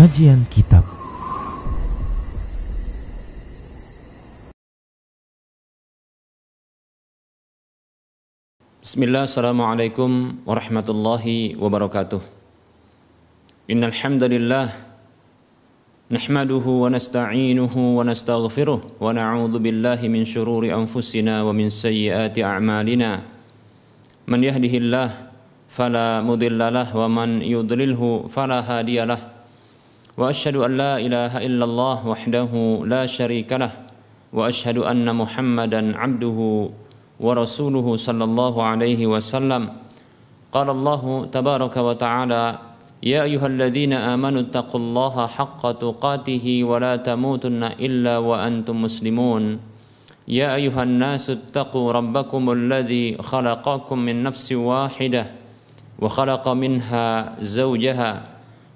Kajian Kitab. Bismillah, Assalamualaikum warahmatullahi wabarakatuh. Innal hamdalillah nahmaduhu wa nasta'inuhu wa nastaghfiruh wa na'udzu billahi min shururi anfusina wa min sayyiati a'malina. Man yahdihillah fala mudilla lah wa man yudlilhu fala hadiyalah wa ashhadu an la ilaha illallah wahdahu la syarika lah wa ashhadu anna muhammadan abduhu ورسوله صلى الله عليه وسلم قال الله تبارك وتعالى يا أيها الذين آمنوا اتقوا الله حق تقاته ولا تموتن إلا وأنتم مسلمون يا أيها الناس اتقوا ربكم الذي خلقكم من نفس واحدة وخلق منها زوجها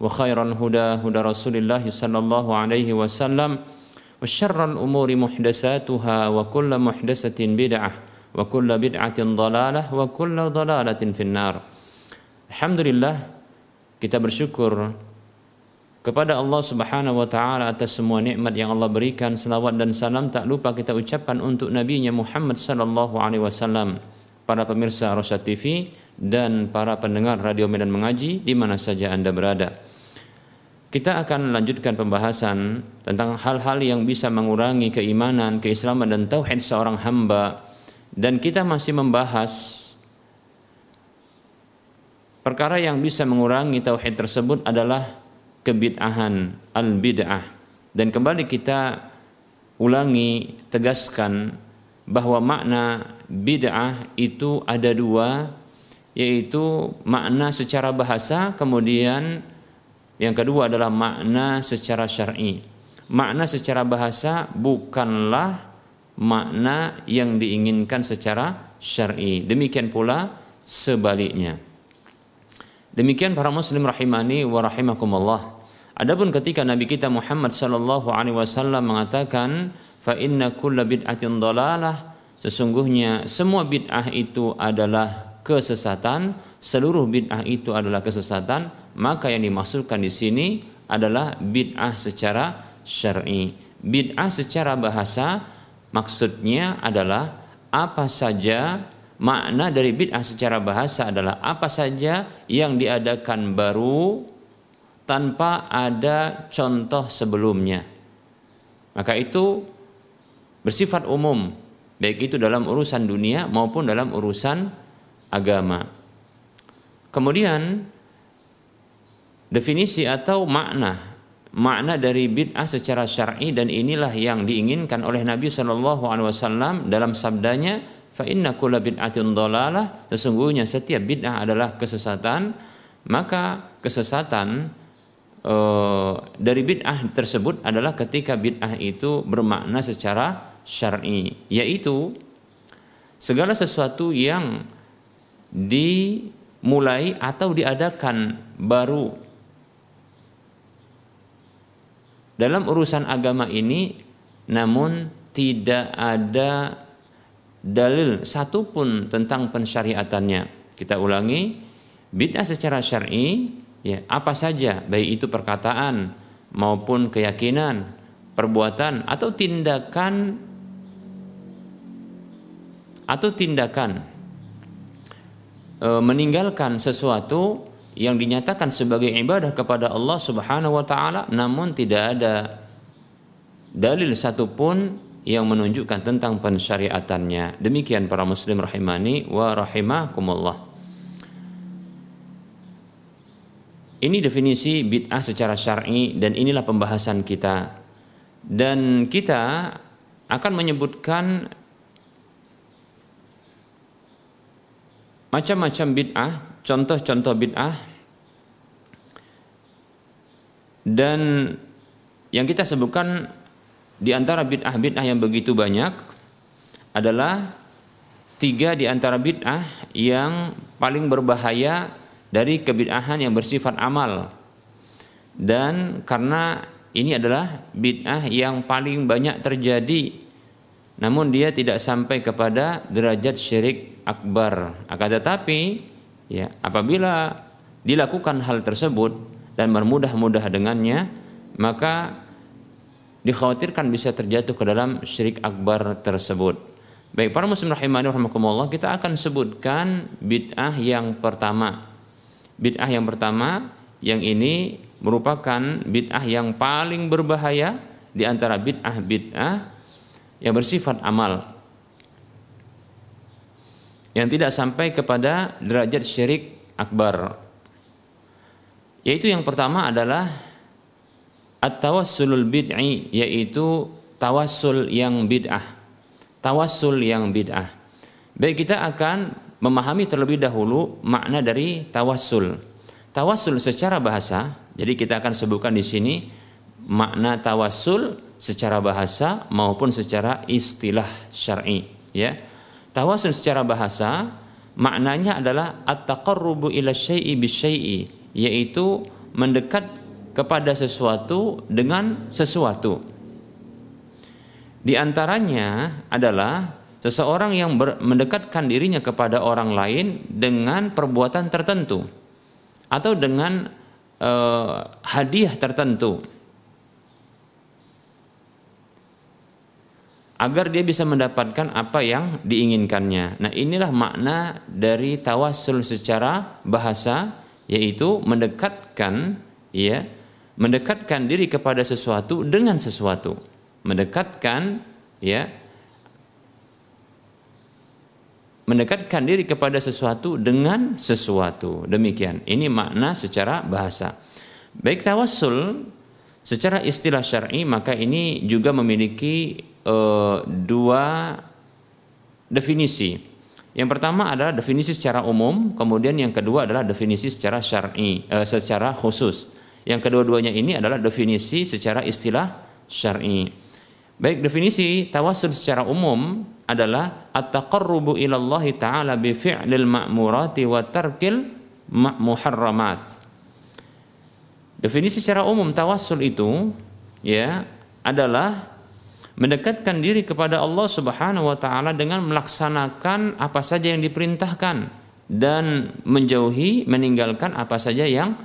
وخير الهدى هدى رسول الله صلى الله عليه وسلم وشر الأمور محدثاتها وكل محدثة بدعة وكل بدعة ضلالة وكل ضلالة في النار Alhamdulillah kita bersyukur kepada Allah Subhanahu wa taala atas semua nikmat yang Allah berikan. Selawat dan salam tak lupa kita ucapkan untuk nabinya Muhammad sallallahu alaihi wasallam. Para pemirsa Rosyad TV dan para pendengar Radio Medan Mengaji di mana saja Anda berada. Kita akan lanjutkan pembahasan tentang hal-hal yang bisa mengurangi keimanan, keislaman dan tauhid seorang hamba dan kita masih membahas perkara yang bisa mengurangi tauhid tersebut adalah kebid'ahan, al-bid'ah. Dan kembali kita ulangi, tegaskan bahwa makna bid'ah itu ada dua yaitu makna secara bahasa kemudian yang kedua adalah makna secara syar'i. Makna secara bahasa bukanlah makna yang diinginkan secara syar'i. Demikian pula sebaliknya. Demikian para muslim rahimani wa rahimakumullah. Adapun ketika Nabi kita Muhammad sallallahu alaihi wasallam mengatakan fa inna kulla bid'atin dalalah sesungguhnya semua bid'ah itu adalah kesesatan, seluruh bid'ah itu adalah kesesatan, maka yang dimaksudkan di sini adalah bid'ah secara syar'i. Bid'ah secara bahasa maksudnya adalah apa saja makna dari bid'ah secara bahasa adalah apa saja yang diadakan baru tanpa ada contoh sebelumnya. Maka itu bersifat umum, baik itu dalam urusan dunia maupun dalam urusan agama. Kemudian definisi atau makna. Makna dari bid'ah secara syar'i dan inilah yang diinginkan oleh Nabi Shallallahu Alaihi Wasallam dalam sabdanya fa inna kulla bid'atin sesungguhnya setiap bid'ah adalah kesesatan. Maka kesesatan e, dari bid'ah tersebut adalah ketika bid'ah itu bermakna secara syar'i yaitu segala sesuatu yang dimulai atau diadakan baru dalam urusan agama ini namun tidak ada dalil satupun tentang pensyariatannya. Kita ulangi, bid'ah secara syar'i ya apa saja baik itu perkataan maupun keyakinan, perbuatan atau tindakan atau tindakan e, meninggalkan sesuatu yang dinyatakan sebagai ibadah kepada Allah Subhanahu wa taala namun tidak ada dalil satupun yang menunjukkan tentang pensyariatannya. Demikian para muslim rahimani wa rahimakumullah. Ini definisi bid'ah secara syar'i dan inilah pembahasan kita. Dan kita akan menyebutkan macam-macam bid'ah, contoh-contoh bid'ah dan yang kita sebutkan di antara bid'ah-bid'ah yang begitu banyak adalah tiga di antara bid'ah yang paling berbahaya dari kebid'ahan yang bersifat amal. Dan karena ini adalah bid'ah yang paling banyak terjadi namun dia tidak sampai kepada derajat syirik akbar. Akan tetapi ya apabila dilakukan hal tersebut dan bermudah-mudah dengannya maka dikhawatirkan bisa terjatuh ke dalam syirik akbar tersebut. Baik para muslim rahimani rahimakumullah kita akan sebutkan bid'ah yang pertama. Bid'ah yang pertama yang ini merupakan bid'ah yang paling berbahaya di antara bid'ah-bid'ah yang bersifat amal yang tidak sampai kepada derajat syirik akbar. Yaitu yang pertama adalah at-tawassulul bid'i yaitu tawassul yang bid'ah. Tawassul yang bid'ah. Baik kita akan memahami terlebih dahulu makna dari tawassul. Tawassul secara bahasa jadi kita akan sebutkan di sini makna tawassul secara bahasa maupun secara istilah syar'i ya tawassul secara bahasa maknanya adalah at-taqarrubu ila syai'i bisyai'i yaitu mendekat kepada sesuatu dengan sesuatu. Di antaranya adalah seseorang yang ber, mendekatkan dirinya kepada orang lain dengan perbuatan tertentu atau dengan uh, hadiah tertentu agar dia bisa mendapatkan apa yang diinginkannya. Nah, inilah makna dari tawassul secara bahasa yaitu mendekatkan ya, mendekatkan diri kepada sesuatu dengan sesuatu. Mendekatkan ya mendekatkan diri kepada sesuatu dengan sesuatu. Demikian. Ini makna secara bahasa. Baik tawassul secara istilah syar'i maka ini juga memiliki uh, dua definisi. Yang pertama adalah definisi secara umum, kemudian yang kedua adalah definisi secara syar'i, uh, secara khusus. Yang kedua-duanya ini adalah definisi secara istilah syar'i. Baik definisi tawassul secara umum adalah at-taqarrubu ila Allah taala bi fi'lil ma'murati wa tarkil muharramat. Definisi secara umum tawassul itu ya adalah mendekatkan diri kepada Allah Subhanahu wa taala dengan melaksanakan apa saja yang diperintahkan dan menjauhi meninggalkan apa saja yang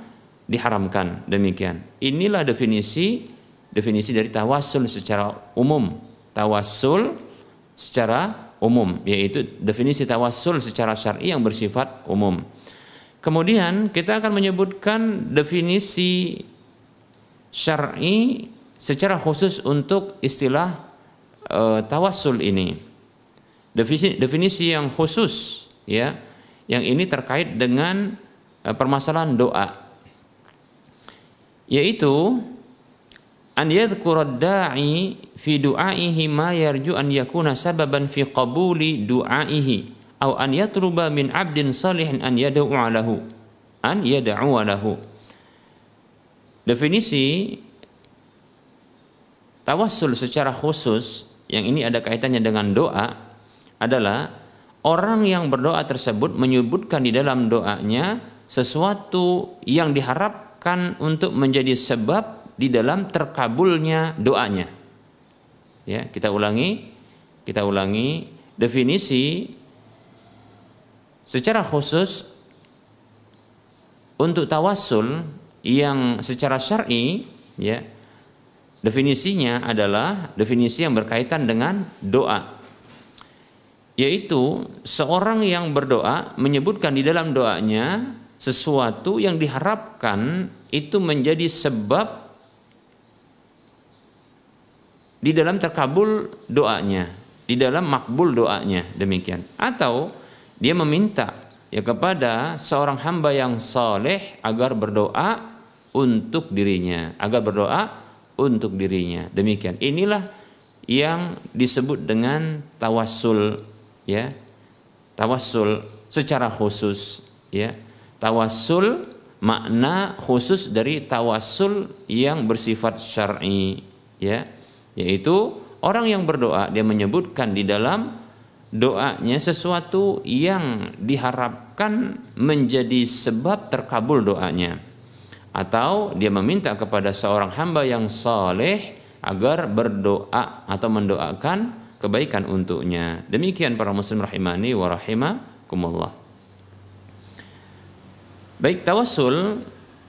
diharamkan. Demikian. Inilah definisi definisi dari tawassul secara umum. Tawassul secara umum yaitu definisi tawassul secara syar'i yang bersifat umum. Kemudian kita akan menyebutkan definisi syar'i secara khusus untuk istilah uh, tawassul ini. Definisi, definisi yang khusus ya, yang ini terkait dengan uh, permasalahan doa. Yaitu an yadhkura da'i fi du'aihi ma yarju an yakuna sababan fi qabuli du'aihi atau an yatluba min 'abdin salihin an yad'u lahu an yad'u lahu definisi tawassul secara khusus yang ini ada kaitannya dengan doa adalah orang yang berdoa tersebut menyebutkan di dalam doanya sesuatu yang diharapkan untuk menjadi sebab di dalam terkabulnya doanya. Ya, kita ulangi, kita ulangi definisi secara khusus untuk tawassul yang secara syar'i ya Definisinya adalah definisi yang berkaitan dengan doa. Yaitu seorang yang berdoa menyebutkan di dalam doanya sesuatu yang diharapkan itu menjadi sebab di dalam terkabul doanya, di dalam makbul doanya demikian. Atau dia meminta ya kepada seorang hamba yang soleh agar berdoa untuk dirinya, agar berdoa untuk dirinya. Demikian. Inilah yang disebut dengan tawassul ya. Tawassul secara khusus ya. Tawassul makna khusus dari tawassul yang bersifat syar'i ya yaitu orang yang berdoa dia menyebutkan di dalam doanya sesuatu yang diharapkan menjadi sebab terkabul doanya atau dia meminta kepada seorang hamba yang saleh agar berdoa atau mendoakan kebaikan untuknya demikian para muslim rahimani wa rahimakumullah Baik tawassul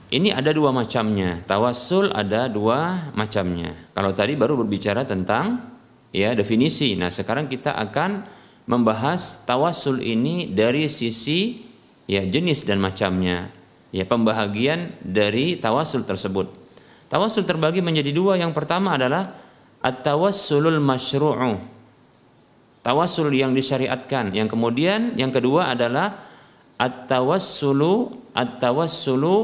ini ada dua macamnya. Tawassul ada dua macamnya. Kalau tadi baru berbicara tentang ya definisi. Nah, sekarang kita akan membahas tawassul ini dari sisi ya jenis dan macamnya. Ya, pembahagian dari tawassul tersebut. Tawassul terbagi menjadi dua. Yang pertama adalah at-tawassulul masyru'u. Tawassul yang disyariatkan. Yang kemudian yang kedua adalah at-tawassulu at-tawassulu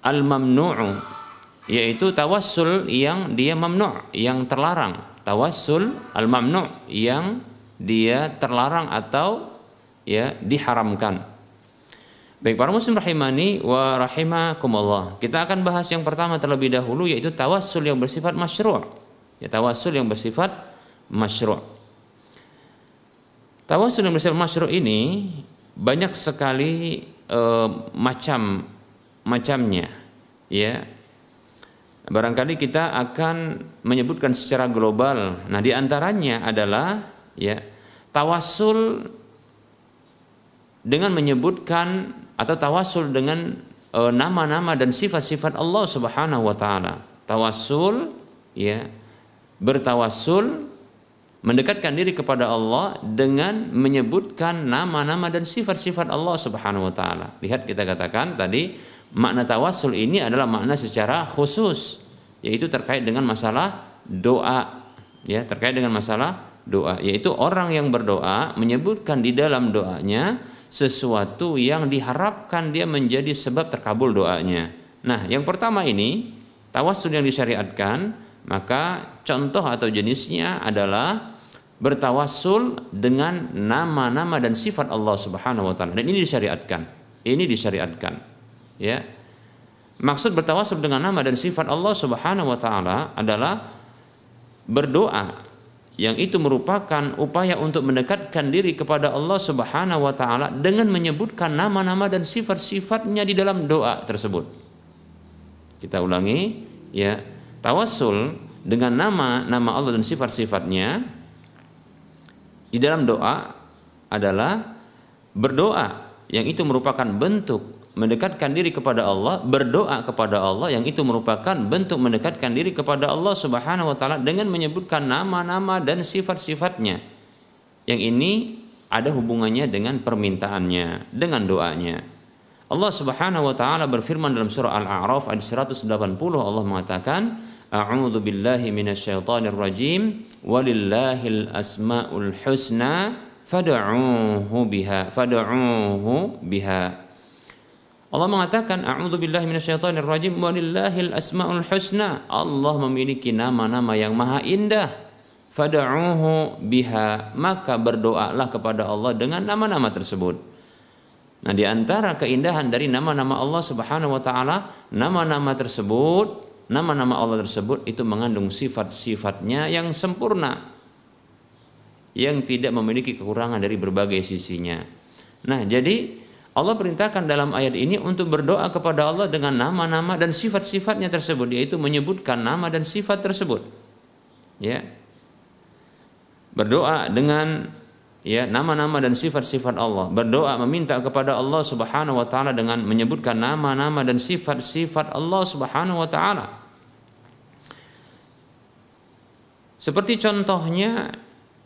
al-mamnu'u yaitu tawassul yang dia mamnu' yang terlarang tawassul al-mamnu' yang dia terlarang atau ya diharamkan Baik para muslim rahimani wa rahimakumullah. Kita akan bahas yang pertama terlebih dahulu yaitu tawassul yang bersifat masyru'. Ya tawassul yang bersifat masyru'. Tawassul yang bersifat masyru' ini banyak sekali uh, macam macamnya ya barangkali kita akan menyebutkan secara global nah di antaranya adalah ya tawasul dengan menyebutkan atau tawasul dengan nama nama-nama dan sifat-sifat Allah Subhanahu wa taala tawasul ya bertawasul mendekatkan diri kepada Allah dengan menyebutkan nama-nama dan sifat-sifat Allah Subhanahu wa taala. Lihat kita katakan tadi makna tawassul ini adalah makna secara khusus yaitu terkait dengan masalah doa ya terkait dengan masalah doa yaitu orang yang berdoa menyebutkan di dalam doanya sesuatu yang diharapkan dia menjadi sebab terkabul doanya. Nah, yang pertama ini tawassul yang disyariatkan maka contoh atau jenisnya adalah bertawassul dengan nama-nama dan sifat Allah Subhanahu wa taala. Dan ini disyariatkan. Ini disyariatkan. Ya. Maksud bertawassul dengan nama dan sifat Allah Subhanahu wa taala adalah berdoa yang itu merupakan upaya untuk mendekatkan diri kepada Allah Subhanahu wa taala dengan menyebutkan nama-nama dan sifat-sifatnya di dalam doa tersebut. Kita ulangi ya Tawassul dengan nama nama Allah dan sifat-sifatnya di dalam doa adalah berdoa yang itu merupakan bentuk mendekatkan diri kepada Allah, berdoa kepada Allah yang itu merupakan bentuk mendekatkan diri kepada Allah Subhanahu wa taala dengan menyebutkan nama-nama dan sifat-sifatnya. Yang ini ada hubungannya dengan permintaannya, dengan doanya. Allah Subhanahu wa taala berfirman dalam surah Al-A'raf ayat 180 Allah mengatakan A'udzu billahi minasyaitonir rajim walillahil asmaul husna fad'uuhu biha fad'uuhu biha Allah mengatakan a'udzu billahi minasyaitonir rajim walillahil asmaul husna. Allah memiliki nama-nama yang maha indah. Fad'uuhu biha. Maka berdoalah kepada Allah dengan nama-nama tersebut. Nah, di antara keindahan dari nama-nama Allah Subhanahu wa taala, nama-nama tersebut, nama-nama Allah tersebut itu mengandung sifat-sifatnya yang sempurna. Yang tidak memiliki kekurangan dari berbagai sisinya. Nah, jadi Allah perintahkan dalam ayat ini untuk berdoa kepada Allah dengan nama-nama dan sifat-sifatnya tersebut, yaitu menyebutkan nama dan sifat tersebut. Ya. Berdoa dengan ya nama-nama dan sifat-sifat Allah berdoa meminta kepada Allah Subhanahu wa taala dengan menyebutkan nama-nama dan sifat-sifat Allah Subhanahu wa taala seperti contohnya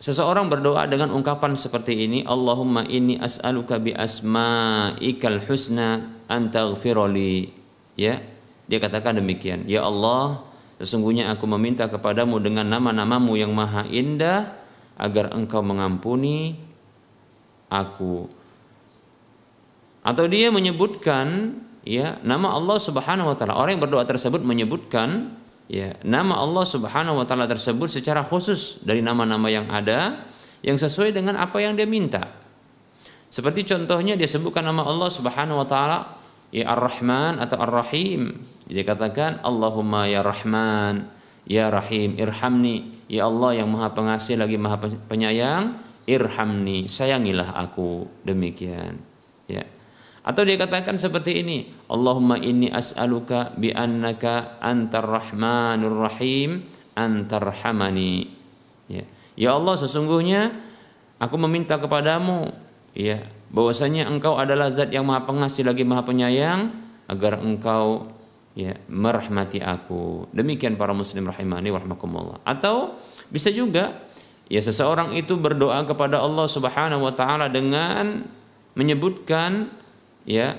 seseorang berdoa dengan ungkapan seperti ini Allahumma inni as'aluka bi asma'ikal husna antaghfirli ya dia katakan demikian ya Allah sesungguhnya aku meminta kepadamu dengan nama-namamu yang maha indah agar engkau mengampuni aku. Atau dia menyebutkan ya nama Allah Subhanahu wa taala. Orang yang berdoa tersebut menyebutkan ya nama Allah Subhanahu wa taala tersebut secara khusus dari nama-nama yang ada yang sesuai dengan apa yang dia minta. Seperti contohnya dia sebutkan nama Allah Subhanahu wa taala ya Ar-Rahman atau Ar-Rahim. Jadi katakan Allahumma ya Rahman, ya Rahim, irhamni. Ya Allah yang Maha Pengasih lagi Maha Penyayang, irhamni, sayangilah aku. Demikian. Atau dia katakan seperti ini, Allahumma inni as'aluka bi annaka antar rahmanur rahim antarhamani. Ya. ya Allah sesungguhnya aku meminta kepadamu ya bahwasanya engkau adalah zat yang maha pengasih lagi maha penyayang agar engkau ya merahmati aku. Demikian para muslim rahimani warahmatullah. Atau bisa juga ya seseorang itu berdoa kepada Allah Subhanahu wa taala dengan menyebutkan ya.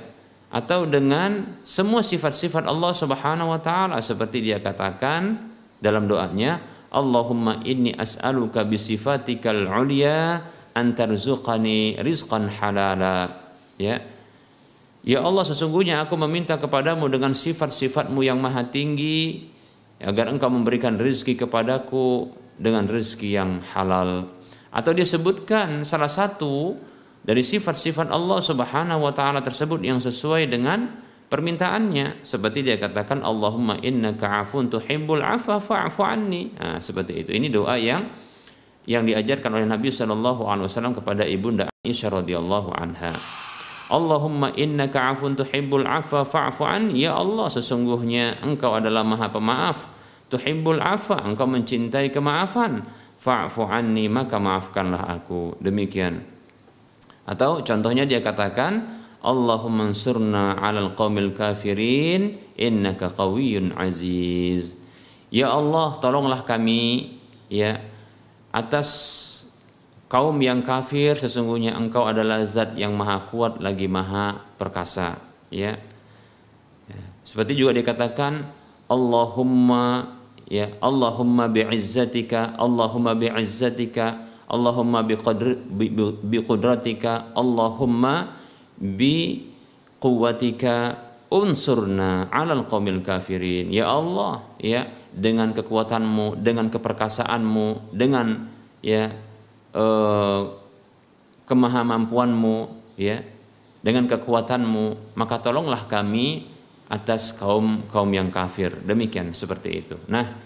Atau dengan semua sifat-sifat Allah Subhanahu wa taala seperti dia katakan dalam doanya Allahumma inni as'aluka bi sifatikal ulya antarzuqani rizqan halala. Ya. Ya Allah sesungguhnya aku meminta kepadamu dengan sifat-sifatmu yang maha tinggi agar engkau memberikan rezeki kepadaku dengan rezeki yang halal. Atau dia sebutkan salah satu dari sifat-sifat Allah Subhanahu wa taala tersebut yang sesuai dengan permintaannya. Seperti dia katakan Allahumma innaka afun tuhibbul afa fa'fu anni. Nah, seperti itu. Ini doa yang yang diajarkan oleh Nabi Shallallahu alaihi wasallam kepada ibunda Aisyah radhiyallahu anha. Allahumma innaka afun tuhibbul afa fa'fu anni. Ya Allah sesungguhnya engkau adalah maha pemaaf. Tuhibbul afa engkau mencintai kemaafan. Fa'fu anni maka maafkanlah aku. Demikian atau contohnya dia katakan Allahumma ansurna 'alal qaumil kafirin innaka qawiyyun aziz. Ya Allah, tolonglah kami ya atas kaum yang kafir sesungguhnya engkau adalah zat yang maha kuat lagi maha perkasa ya. ya. Seperti juga dikatakan Allahumma ya Allahumma bi'izzatika Allahumma bi'izzatika Allahumma bi qudratika Allahumma bi quwwatika unsurna 'alal qaumil kafirin. Ya Allah ya dengan kekuatanmu dengan keperkasaanmu dengan ya eh, kemahamampuanmu ya dengan kekuatanmu maka tolonglah kami atas kaum kaum yang kafir. Demikian seperti itu. Nah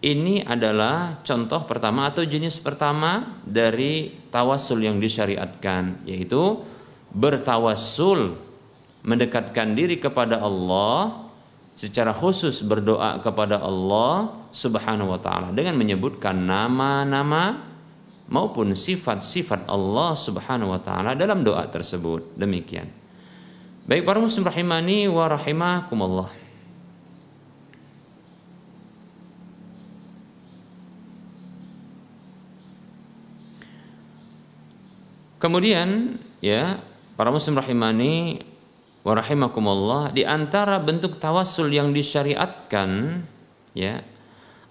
ini adalah contoh pertama atau jenis pertama dari tawasul yang disyariatkan yaitu bertawasul mendekatkan diri kepada Allah secara khusus berdoa kepada Allah Subhanahu wa taala dengan menyebutkan nama-nama maupun sifat-sifat Allah Subhanahu wa taala dalam doa tersebut. Demikian. Baik para muslim rahimani wa rahimakumullah. Kemudian ya para muslim rahimani wa rahimakumullah di antara bentuk tawassul yang disyariatkan ya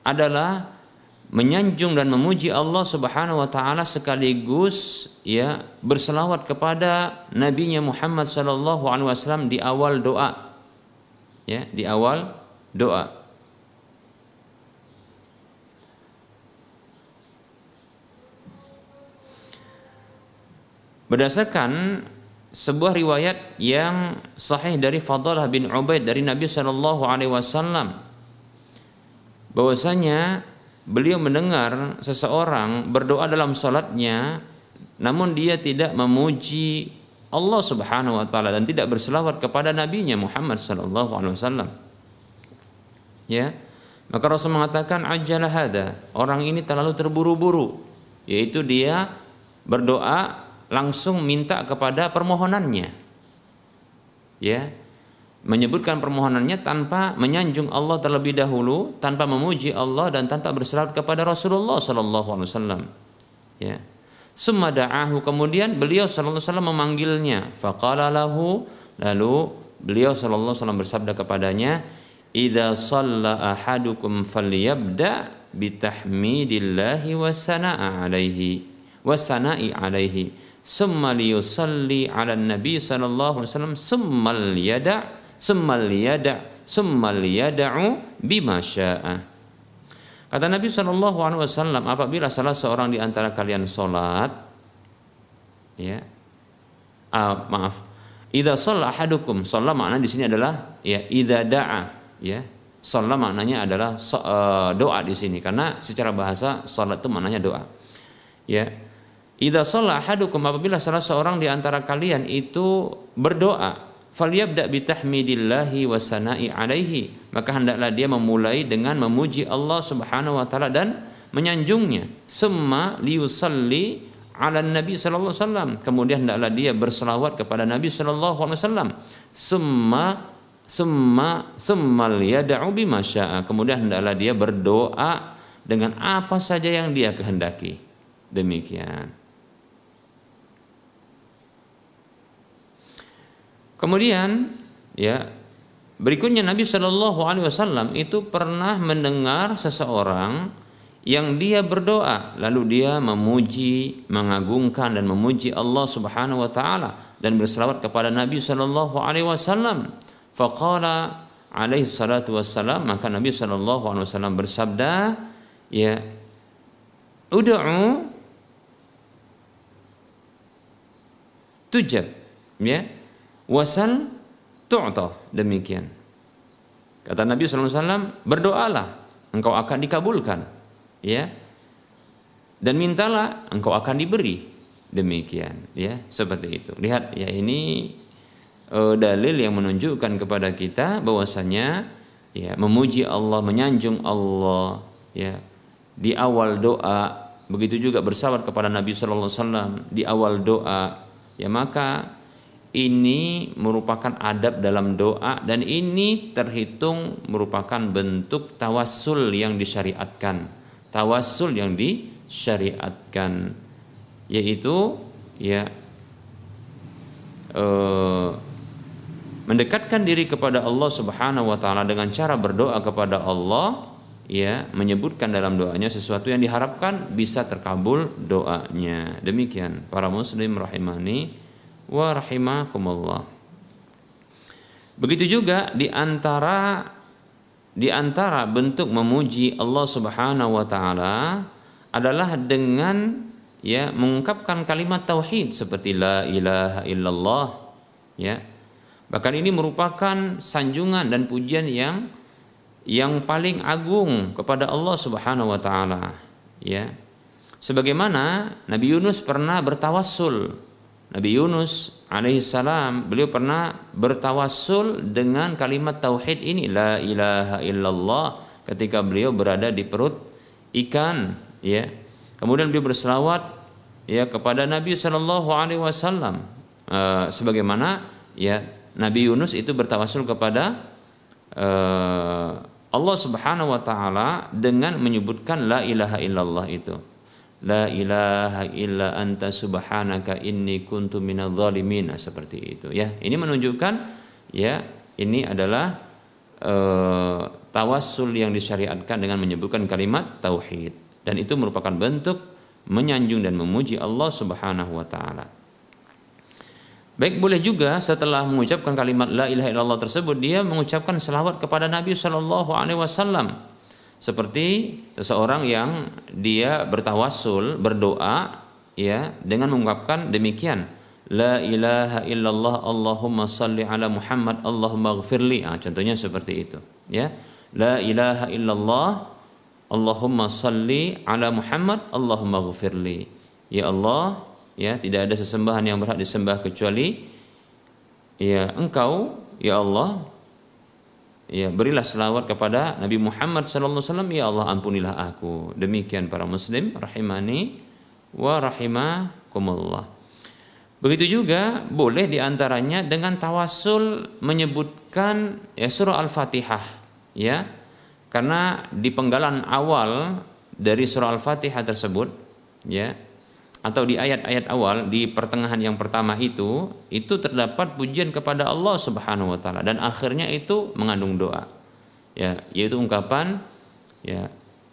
adalah menyanjung dan memuji Allah Subhanahu wa taala sekaligus ya berselawat kepada nabinya Muhammad sallallahu alaihi wasallam di awal doa. Ya di awal doa Berdasarkan sebuah riwayat yang sahih dari Fadalah bin Ubaid dari Nabi Shallallahu Alaihi Wasallam bahwasanya beliau mendengar seseorang berdoa dalam salatnya namun dia tidak memuji Allah Subhanahu wa taala dan tidak berselawat kepada nabinya Muhammad sallallahu alaihi wasallam. Ya. Maka Rasul mengatakan ajalah hada, orang ini terlalu terburu-buru, yaitu dia berdoa langsung minta kepada permohonannya. Ya. Menyebutkan permohonannya tanpa menyanjung Allah terlebih dahulu, tanpa memuji Allah dan tanpa berserah kepada Rasulullah sallallahu alaihi wasallam. Ya. Summa da'ahu kemudian beliau sallallahu alaihi wasallam memanggilnya. Faqala lahu lalu beliau sallallahu alaihi wasallam bersabda kepadanya, "Idza shalla ahadukum falyabda bitahmidillahi wa sana'a alaihi wa sana'i alaihi." Summa liyusalli ala nabi sallallahu alaihi wasallam summa liyada summa liyada summa liyada'u bima kata Nabi sallallahu alaihi wasallam apabila salah seorang di antara kalian salat ya uh, maaf idza shalla ahadukum shalla makna di sini adalah ya idza da'a ya shalla maknanya adalah uh, doa di sini. Karena secara bahasa salat itu maknanya doa ya idza shalla ahadukum apabila salah seorang di antara kalian itu berdoa falyabda bitahmidillahi wasana'i alaihi maka hendaklah dia memulai dengan memuji Allah Subhanahu wa taala dan menyanjungnya. Semma liusalli ala Nabi sallallahu alaihi wasallam. Kemudian hendaklah dia berselawat kepada Nabi sallallahu alaihi wasallam. Semma semma semmal yad'u bima syaa. Kemudian hendaklah dia berdoa dengan apa saja yang dia kehendaki. Demikian kemudian ya berikutnya Nabi Shallallahu Alaihi Wasallam itu pernah mendengar seseorang yang dia berdoa lalu dia memuji, mengagungkan dan memuji Allah Subhanahu wa taala dan berselawat kepada Nabi sallallahu alaihi wasallam. Faqala alaihi salatu wassalam maka Nabi sallallahu alaihi wasallam bersabda ya ud'u tujab ya wasal tu'ta demikian. Kata Nabi wasallam berdoalah engkau akan dikabulkan. Ya. Dan mintalah engkau akan diberi. Demikian ya seperti itu. Lihat ya ini e, dalil yang menunjukkan kepada kita bahwasanya ya memuji Allah menyanjung Allah ya. Di awal doa begitu juga bersahabat kepada Nabi Shallallahu Alaihi Wasallam di awal doa ya maka ini merupakan adab dalam doa dan ini terhitung merupakan bentuk tawassul yang disyariatkan. Tawasul yang disyariatkan yaitu ya eh, mendekatkan diri kepada Allah Subhanahu wa taala dengan cara berdoa kepada Allah ya menyebutkan dalam doanya sesuatu yang diharapkan bisa terkabul doanya. Demikian para muslim rahimani wa rahimakumullah begitu juga di antara di antara bentuk memuji Allah Subhanahu wa taala adalah dengan ya mengungkapkan kalimat tauhid seperti la ilaha illallah ya. Bahkan ini merupakan sanjungan dan pujian yang yang paling agung kepada Allah Subhanahu wa taala ya. Sebagaimana Nabi Yunus pernah bertawassul Nabi Yunus alaihissalam beliau pernah bertawassul dengan kalimat tauhid ini la ilaha illallah ketika beliau berada di perut ikan ya. Kemudian beliau berselawat ya kepada Nabi Shallallahu alaihi wasallam. Uh, sebagaimana ya Nabi Yunus itu bertawassul kepada uh, Allah Subhanahu wa taala dengan menyebutkan la ilaha illallah itu La ilaha illa anta subhanaka inni kuntu minadh dhalimin nah, seperti itu ya. Ini menunjukkan ya ini adalah e, tawassul yang disyariatkan dengan menyebutkan kalimat tauhid dan itu merupakan bentuk menyanjung dan memuji Allah Subhanahu wa taala. Baik boleh juga setelah mengucapkan kalimat la ilaha illallah tersebut dia mengucapkan selawat kepada Nabi Shallallahu alaihi wasallam seperti seseorang yang dia bertawasul berdoa ya dengan mengungkapkan demikian. La ilaha illallah Allahumma salli ala Muhammad Allahumma gfirli ah, contohnya seperti itu ya. La ilaha illallah Allahumma salli ala Muhammad Allahumma gfirli ya Allah ya tidak ada sesembahan yang berhak disembah kecuali ya engkau ya Allah ya berilah selawat kepada Nabi Muhammad sallallahu alaihi wasallam ya Allah ampunilah aku. Demikian para muslim rahimani wa rahimakumullah. Begitu juga boleh di antaranya dengan tawasul menyebutkan ya surah al-fatihah ya. Karena di penggalan awal dari surah al-fatihah tersebut ya atau di ayat-ayat awal di pertengahan yang pertama itu itu terdapat pujian kepada Allah Subhanahu wa taala dan akhirnya itu mengandung doa. Ya, yaitu ungkapan ya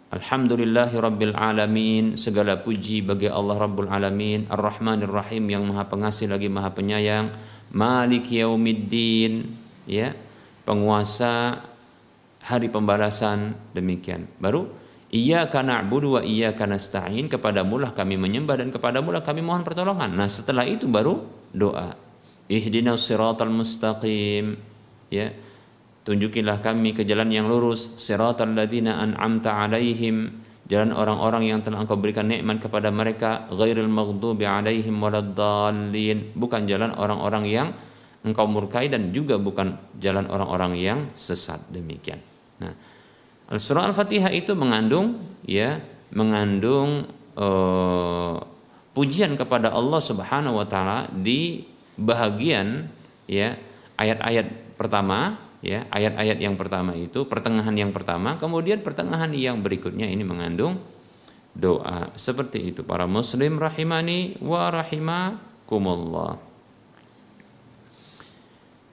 Alhamdulillahi Rabbil Alamin Segala puji bagi Allah Rabbul Alamin Ar-Rahmanir Rahim yang maha pengasih lagi maha penyayang Malik Yaumiddin ya Penguasa hari pembalasan demikian Baru Iyyaka na'budu wa iyyaka nasta'in. Kepadamu lah kami menyembah dan kepadamu lah kami mohon pertolongan. Nah, setelah itu baru doa. ihdinas siratal mustaqim. Ya. Tunjukilah kami ke jalan yang lurus. Siratal ladzina an'amta alaihim. Jalan orang-orang yang telah engkau berikan nikmat kepada mereka. Ghairil maghdubi alaihim waladdallin. Bukan jalan orang-orang yang engkau murkai dan juga bukan jalan orang-orang yang sesat. Demikian. Nah surah al-fatihah itu mengandung ya mengandung uh, pujian kepada Allah Subhanahu wa taala di bahagian ya ayat-ayat pertama ya ayat-ayat yang pertama itu pertengahan yang pertama kemudian pertengahan yang berikutnya ini mengandung doa. Seperti itu para muslim rahimani wa rahimakumullah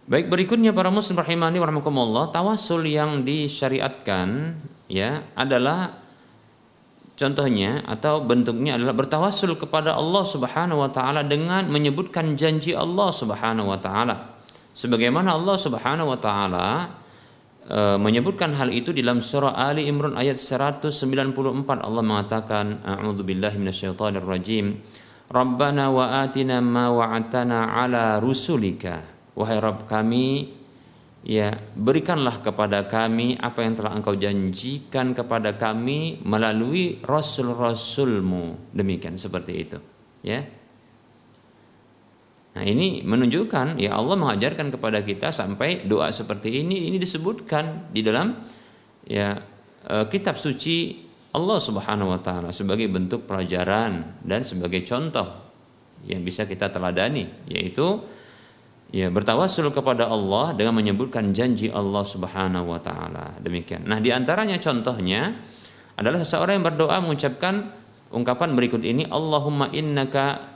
Baik berikutnya para muslim rahimani wa rahimakumullah tawasul yang disyariatkan ya adalah contohnya atau bentuknya adalah bertawasul kepada Allah Subhanahu wa taala dengan menyebutkan janji Allah Subhanahu wa taala. Sebagaimana Allah Subhanahu wa taala e, menyebutkan hal itu dalam surah Ali Imran ayat 194 Allah mengatakan a'udzubillahi minasyaitonir rajim Rabbana wa atina ma wa'atana ala rusulika wahai Rabb kami ya berikanlah kepada kami apa yang telah engkau janjikan kepada kami melalui rasul-rasulmu. Demikian seperti itu ya. Nah ini menunjukkan ya Allah mengajarkan kepada kita sampai doa seperti ini ini disebutkan di dalam ya e, kitab suci Allah Subhanahu wa taala sebagai bentuk pelajaran dan sebagai contoh yang bisa kita teladani yaitu ya bertawasul kepada Allah dengan menyebutkan janji Allah Subhanahu wa taala. Demikian. Nah, di antaranya contohnya adalah seseorang yang berdoa mengucapkan ungkapan berikut ini Allahumma innaka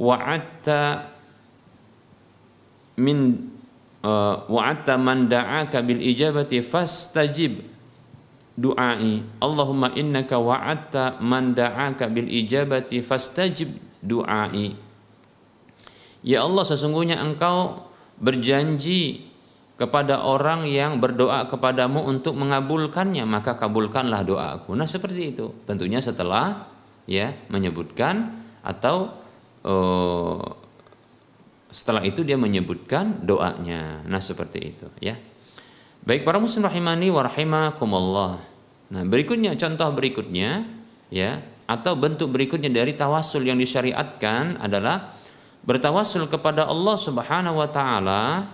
wa'atta min uh, wa'atta man da'aka bil ijabati fastajib du'ai Allahumma innaka wa'atta man da'aka bil ijabati fastajib du'ai Ya Allah sesungguhnya engkau berjanji kepada orang yang berdoa kepadamu untuk mengabulkannya maka kabulkanlah doaku. Nah seperti itu. Tentunya setelah ya menyebutkan atau uh, setelah itu dia menyebutkan doanya. Nah, seperti itu ya. Baik para muslim rahimani wa rahimakumullah. Nah, berikutnya contoh berikutnya ya atau bentuk berikutnya dari tawasul yang disyariatkan adalah bertawasul kepada Allah Subhanahu wa taala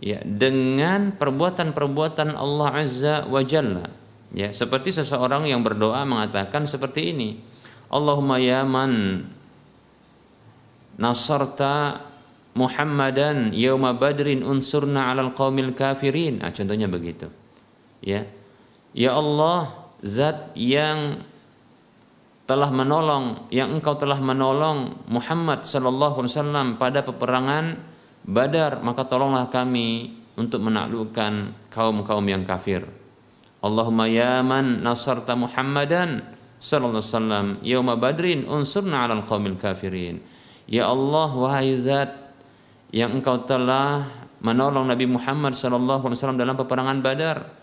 ya dengan perbuatan-perbuatan Allah Azza wa Jalla. Ya, seperti seseorang yang berdoa mengatakan seperti ini. Allahumma ya man nasarta Muhammadan yauma badrin unsurna alal qaumil kafirin. Nah, contohnya begitu. Ya. Ya Allah, zat yang telah menolong yang engkau telah menolong Muhammad sallallahu alaihi wasallam pada peperangan Badar, maka tolonglah kami untuk menaklukkan kaum-kaum yang kafir. Allahumma ya man nasarta Muhammadan sallallahu alaihi wasallam yauma badrin unsurna 'alal qaumil kafirin. Ya Allah wahai zat yang engkau telah menolong Nabi Muhammad SAW dalam peperangan Badar.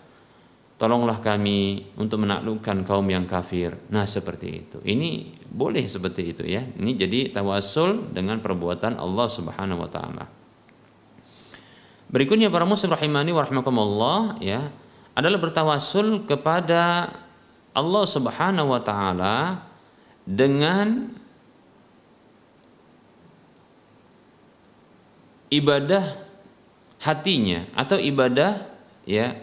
Tolonglah kami untuk menaklukkan kaum yang kafir. Nah seperti itu. Ini boleh seperti itu ya. Ini jadi tawasul dengan perbuatan Allah Subhanahu Wa Taala. Berikutnya para muslim rahimani wa rahimakumullah ya adalah bertawasul kepada Allah Subhanahu wa taala dengan ibadah hatinya atau ibadah ya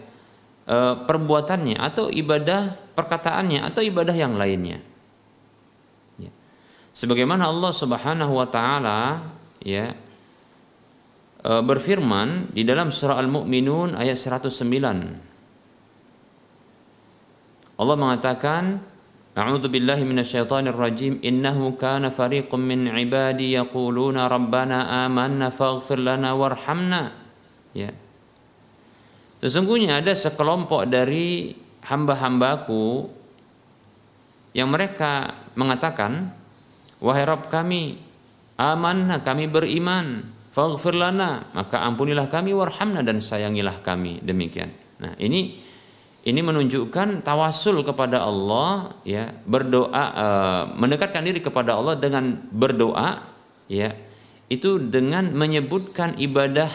Eh, perbuatannya atau ibadah perkataannya atau ibadah yang lainnya. Ya. Sebagaimana Allah Subhanahu wa taala ya eh, berfirman di dalam surah Al-Mu'minun ayat 109. Allah mengatakan A'udzu billahi minasyaitonir rajim innahu kana fariqun min ibadi yaquluna rabbana amanna lana warhamna ya Sesungguhnya ada sekelompok dari hamba-hambaku yang mereka mengatakan wahai Rabb kami amanah kami beriman faghfir lana maka ampunilah kami warhamna dan sayangilah kami. Demikian. Nah ini ini menunjukkan tawasul kepada Allah ya berdoa uh, mendekatkan diri kepada Allah dengan berdoa ya itu dengan menyebutkan ibadah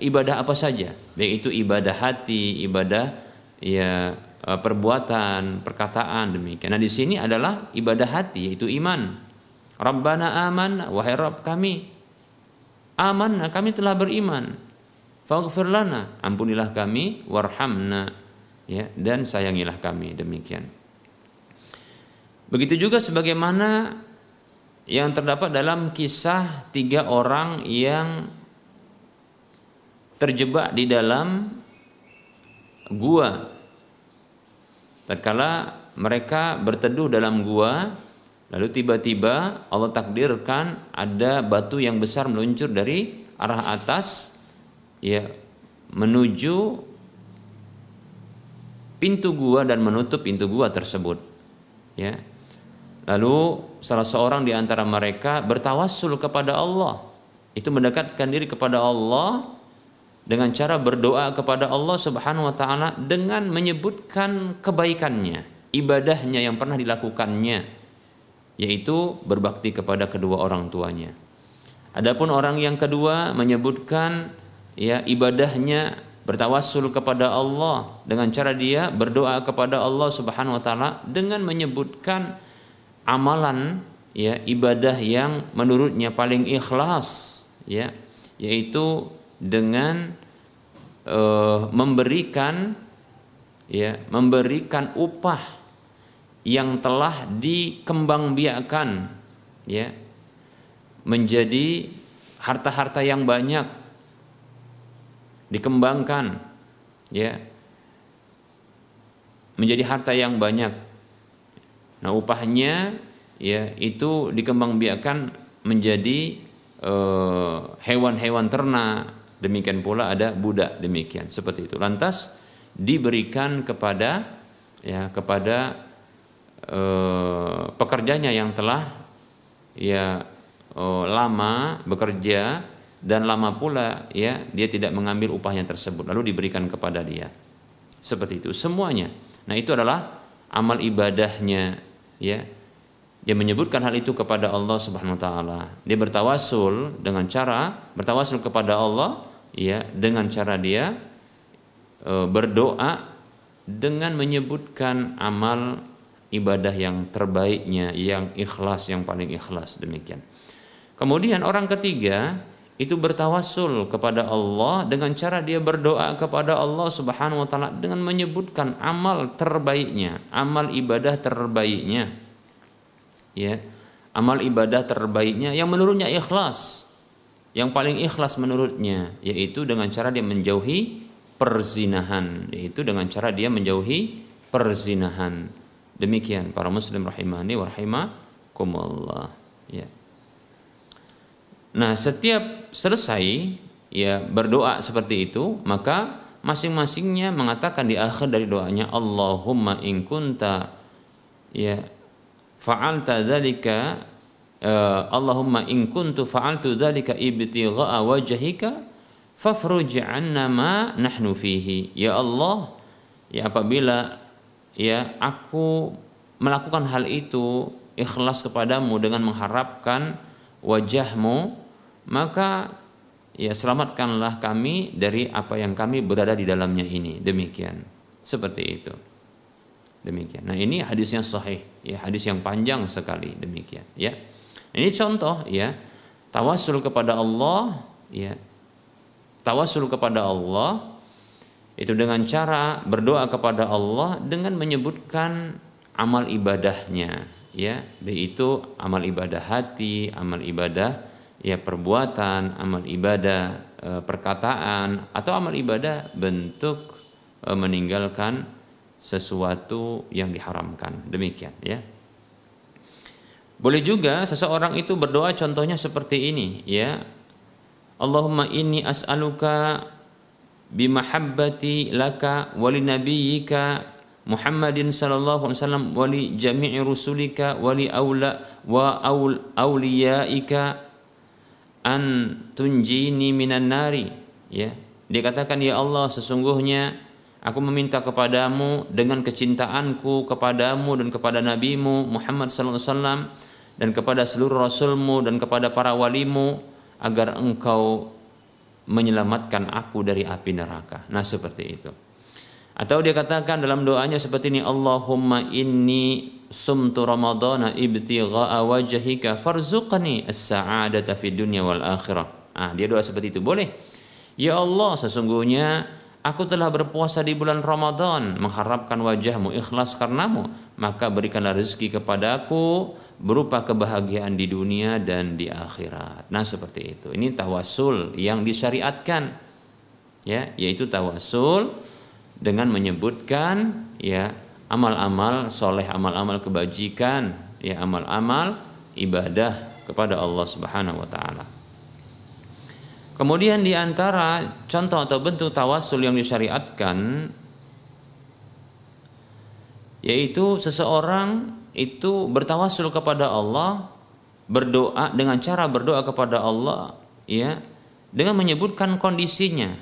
ibadah apa saja, baik itu ibadah hati, ibadah ya eh, perbuatan, perkataan demikian. Nah, di sini adalah ibadah hati yaitu iman. Rabbana aman, wahai Rabb kami. Aman, kami telah beriman. Faghfir lana, ampunilah kami, warhamna, ya, dan sayangilah kami demikian. Begitu juga sebagaimana yang terdapat dalam kisah tiga orang yang terjebak di dalam gua. Tatkala mereka berteduh dalam gua, lalu tiba-tiba Allah takdirkan ada batu yang besar meluncur dari arah atas ya menuju pintu gua dan menutup pintu gua tersebut. Ya. Lalu salah seorang di antara mereka bertawassul kepada Allah. Itu mendekatkan diri kepada Allah dengan cara berdoa kepada Allah Subhanahu wa taala dengan menyebutkan kebaikannya, ibadahnya yang pernah dilakukannya, yaitu berbakti kepada kedua orang tuanya. Adapun orang yang kedua menyebutkan ya ibadahnya bertawassul kepada Allah dengan cara dia berdoa kepada Allah Subhanahu wa taala dengan menyebutkan amalan ya ibadah yang menurutnya paling ikhlas ya yaitu dengan uh, memberikan ya memberikan upah yang telah dikembangbiakan ya menjadi harta-harta yang banyak dikembangkan ya menjadi harta yang banyak Nah upahnya ya itu dikembangbiakan menjadi eh, hewan-hewan uh, ternak. Demikian pula ada budak demikian. Seperti itu. Lantas diberikan kepada ya kepada uh, pekerjanya yang telah ya uh, lama bekerja dan lama pula ya dia tidak mengambil upahnya tersebut. Lalu diberikan kepada dia. Seperti itu. Semuanya. Nah itu adalah amal ibadahnya ya dia menyebutkan hal itu kepada Allah Subhanahu wa taala. Dia bertawasul dengan cara bertawasul kepada Allah ya dengan cara dia e, berdoa dengan menyebutkan amal ibadah yang terbaiknya, yang ikhlas, yang paling ikhlas demikian. Kemudian orang ketiga itu bertawasul kepada Allah dengan cara dia berdoa kepada Allah Subhanahu wa taala dengan menyebutkan amal terbaiknya, amal ibadah terbaiknya. Ya. Amal ibadah terbaiknya yang menurutnya ikhlas. Yang paling ikhlas menurutnya yaitu dengan cara dia menjauhi perzinahan, yaitu dengan cara dia menjauhi perzinahan. Demikian para muslim rahimani wa rahimakumullah. Ya. Nah, setiap selesai ya berdoa seperti itu, maka masing-masingnya mengatakan di akhir dari doanya Allahumma in kunta ya fa'alta dzalika uh, Allahumma in kuntu fa'altu dzalika ibtigha'a wajhika fafruj 'anna ma nahnu fihi. Ya Allah ya apabila ya aku melakukan hal itu ikhlas kepadamu dengan mengharapkan wajahmu maka ya selamatkanlah kami dari apa yang kami berada di dalamnya ini. Demikian. Seperti itu. Demikian. Nah ini hadis yang sahih ya hadis yang panjang sekali. Demikian ya. Ini contoh ya tawasul kepada Allah ya. Tawasul kepada Allah itu dengan cara berdoa kepada Allah dengan menyebutkan amal ibadahnya ya. Baik itu amal ibadah hati amal ibadah ya perbuatan, amal ibadah, e, perkataan atau amal ibadah bentuk e, meninggalkan sesuatu yang diharamkan. Demikian ya. Boleh juga seseorang itu berdoa contohnya seperti ini ya. Allahumma inni as'aluka bimahabbati laka wa li nabiyyika Muhammadin sallallahu alaihi wasallam wa li jami'i rusulika wa li aula wa aul auliyaika an tunjini minan nari ya dikatakan ya Allah sesungguhnya aku meminta kepadamu dengan kecintaanku kepadamu dan kepada nabimu Muhammad sallallahu alaihi wasallam dan kepada seluruh rasulmu dan kepada para walimu agar engkau menyelamatkan aku dari api neraka. Nah, seperti itu. Atau dia katakan dalam doanya seperti ini, Allahumma inni sumtu ramadana ibtigha'a wajhika farzuqni as-sa'adata fid dunya wal. Ah, dia doa seperti itu. Boleh. Ya Allah, sesungguhnya aku telah berpuasa di bulan Ramadan mengharapkan wajahmu ikhlas karenamu, maka berikanlah rezeki kepadaku berupa kebahagiaan di dunia dan di akhirat. Nah, seperti itu. Ini tawasul yang disyariatkan. Ya, yaitu tawasul dengan menyebutkan ya amal-amal soleh, amal-amal kebajikan, ya amal-amal ibadah kepada Allah Subhanahu wa taala. Kemudian di antara contoh atau bentuk tawasul yang disyariatkan yaitu seseorang itu bertawasul kepada Allah, berdoa dengan cara berdoa kepada Allah ya dengan menyebutkan kondisinya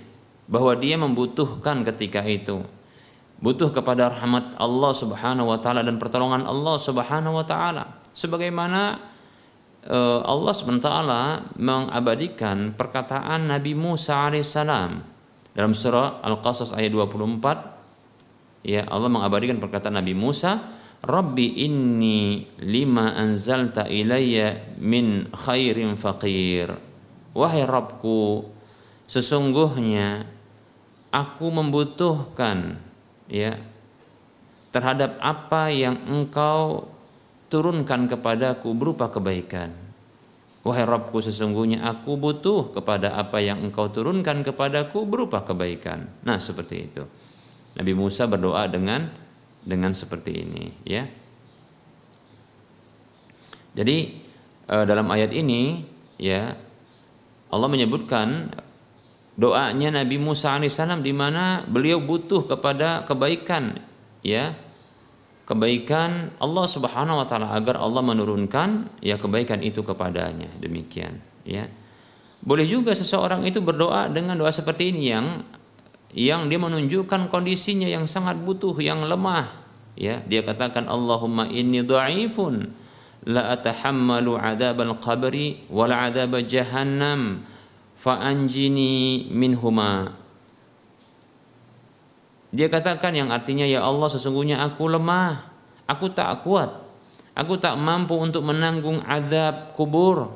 bahwa dia membutuhkan ketika itu butuh kepada rahmat Allah Subhanahu wa taala dan pertolongan Allah Subhanahu wa taala. Sebagaimana uh, Allah Subhanahu wa taala mengabadikan perkataan Nabi Musa alaihissalam dalam surah Al-Qasas ayat 24 ya Allah mengabadikan perkataan Nabi Musa Rabbi inni lima anzalta ilayya min khairin faqir. Wahai Rabbku sesungguhnya aku membutuhkan ya terhadap apa yang engkau turunkan kepadaku berupa kebaikan. Wahai Rabbku sesungguhnya aku butuh kepada apa yang engkau turunkan kepadaku berupa kebaikan. Nah seperti itu. Nabi Musa berdoa dengan dengan seperti ini ya. Jadi eh, dalam ayat ini ya Allah menyebutkan doanya Nabi Musa alaihissalam di mana beliau butuh kepada kebaikan ya. Kebaikan Allah Subhanahu wa taala agar Allah menurunkan ya kebaikan itu kepadanya. Demikian ya. Boleh juga seseorang itu berdoa dengan doa seperti ini yang yang dia menunjukkan kondisinya yang sangat butuh yang lemah ya. Dia katakan Allahumma inni dhaifun la atahammalu adzabal qabri wal adzab jahannam fa'anjini minhuma. Dia katakan yang artinya ya Allah sesungguhnya aku lemah. Aku tak kuat. Aku tak mampu untuk menanggung adab kubur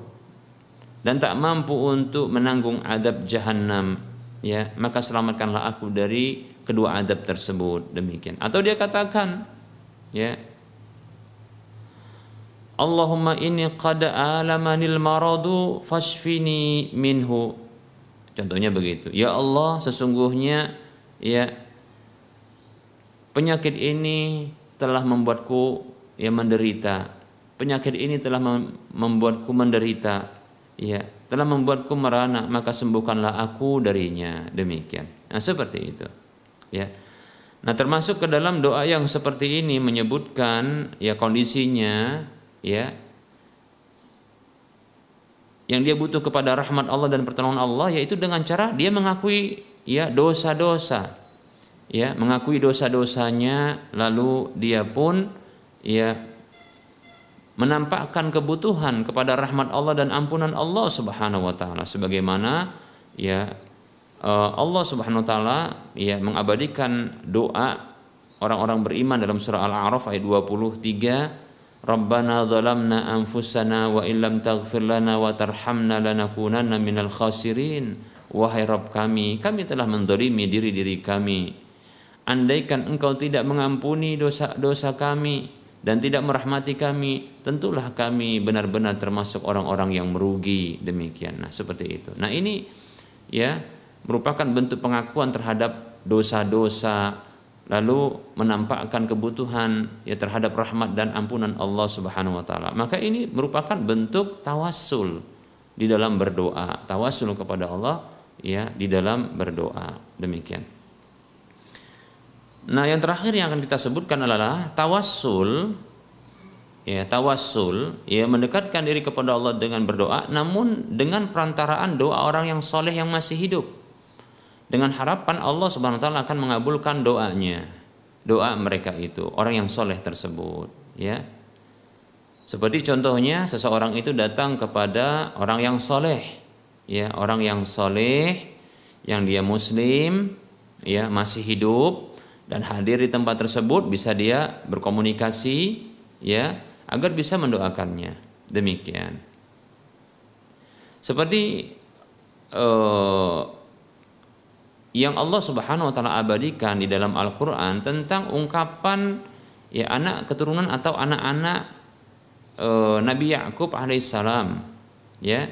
dan tak mampu untuk menanggung adab jahanam ya maka selamatkanlah aku dari kedua adab tersebut. Demikian. Atau dia katakan ya Allahumma inni qad alamanil maradu fashfini minhu. Contohnya begitu. Ya Allah, sesungguhnya ya penyakit ini telah membuatku ya menderita. Penyakit ini telah membuatku menderita. Ya, telah membuatku merana, maka sembuhkanlah aku darinya. Demikian. Nah, seperti itu. Ya. Nah, termasuk ke dalam doa yang seperti ini menyebutkan ya kondisinya ya. Yang dia butuh kepada rahmat Allah dan pertolongan Allah yaitu dengan cara dia mengakui ya dosa-dosa. Ya mengakui dosa-dosanya lalu dia pun ya menampakkan kebutuhan kepada rahmat Allah dan ampunan Allah Subhanahu wa taala. Sebagaimana ya eh, Allah Subhanahu wa taala ya mengabadikan doa orang-orang beriman dalam surah Al-A'raf ayat 23 Rabbana zalamna anfusana wa illam taghfir lana wa tarhamna lanakunanna minal khasirin. Wahai Rabb kami, kami telah mendolimi diri-diri kami. Andaikan engkau tidak mengampuni dosa-dosa kami dan tidak merahmati kami, tentulah kami benar-benar termasuk orang-orang yang merugi demikian. Nah, seperti itu. Nah, ini ya merupakan bentuk pengakuan terhadap dosa-dosa lalu menampakkan kebutuhan ya terhadap rahmat dan ampunan Allah Subhanahu wa taala. Maka ini merupakan bentuk tawassul di dalam berdoa, tawassul kepada Allah ya di dalam berdoa. Demikian. Nah, yang terakhir yang akan kita sebutkan adalah tawassul ya tawassul ya mendekatkan diri kepada Allah dengan berdoa namun dengan perantaraan doa orang yang soleh yang masih hidup dengan harapan Allah Subhanahu wa taala akan mengabulkan doanya. Doa mereka itu, orang yang soleh tersebut, ya. Seperti contohnya seseorang itu datang kepada orang yang soleh, ya orang yang soleh yang dia muslim ya masih hidup dan hadir di tempat tersebut bisa dia berkomunikasi ya agar bisa mendoakannya demikian seperti uh, yang Allah Subhanahu wa taala abadikan di dalam Al-Qur'an tentang ungkapan ya anak keturunan atau anak-anak uh, Nabi Yakub alaihissalam ya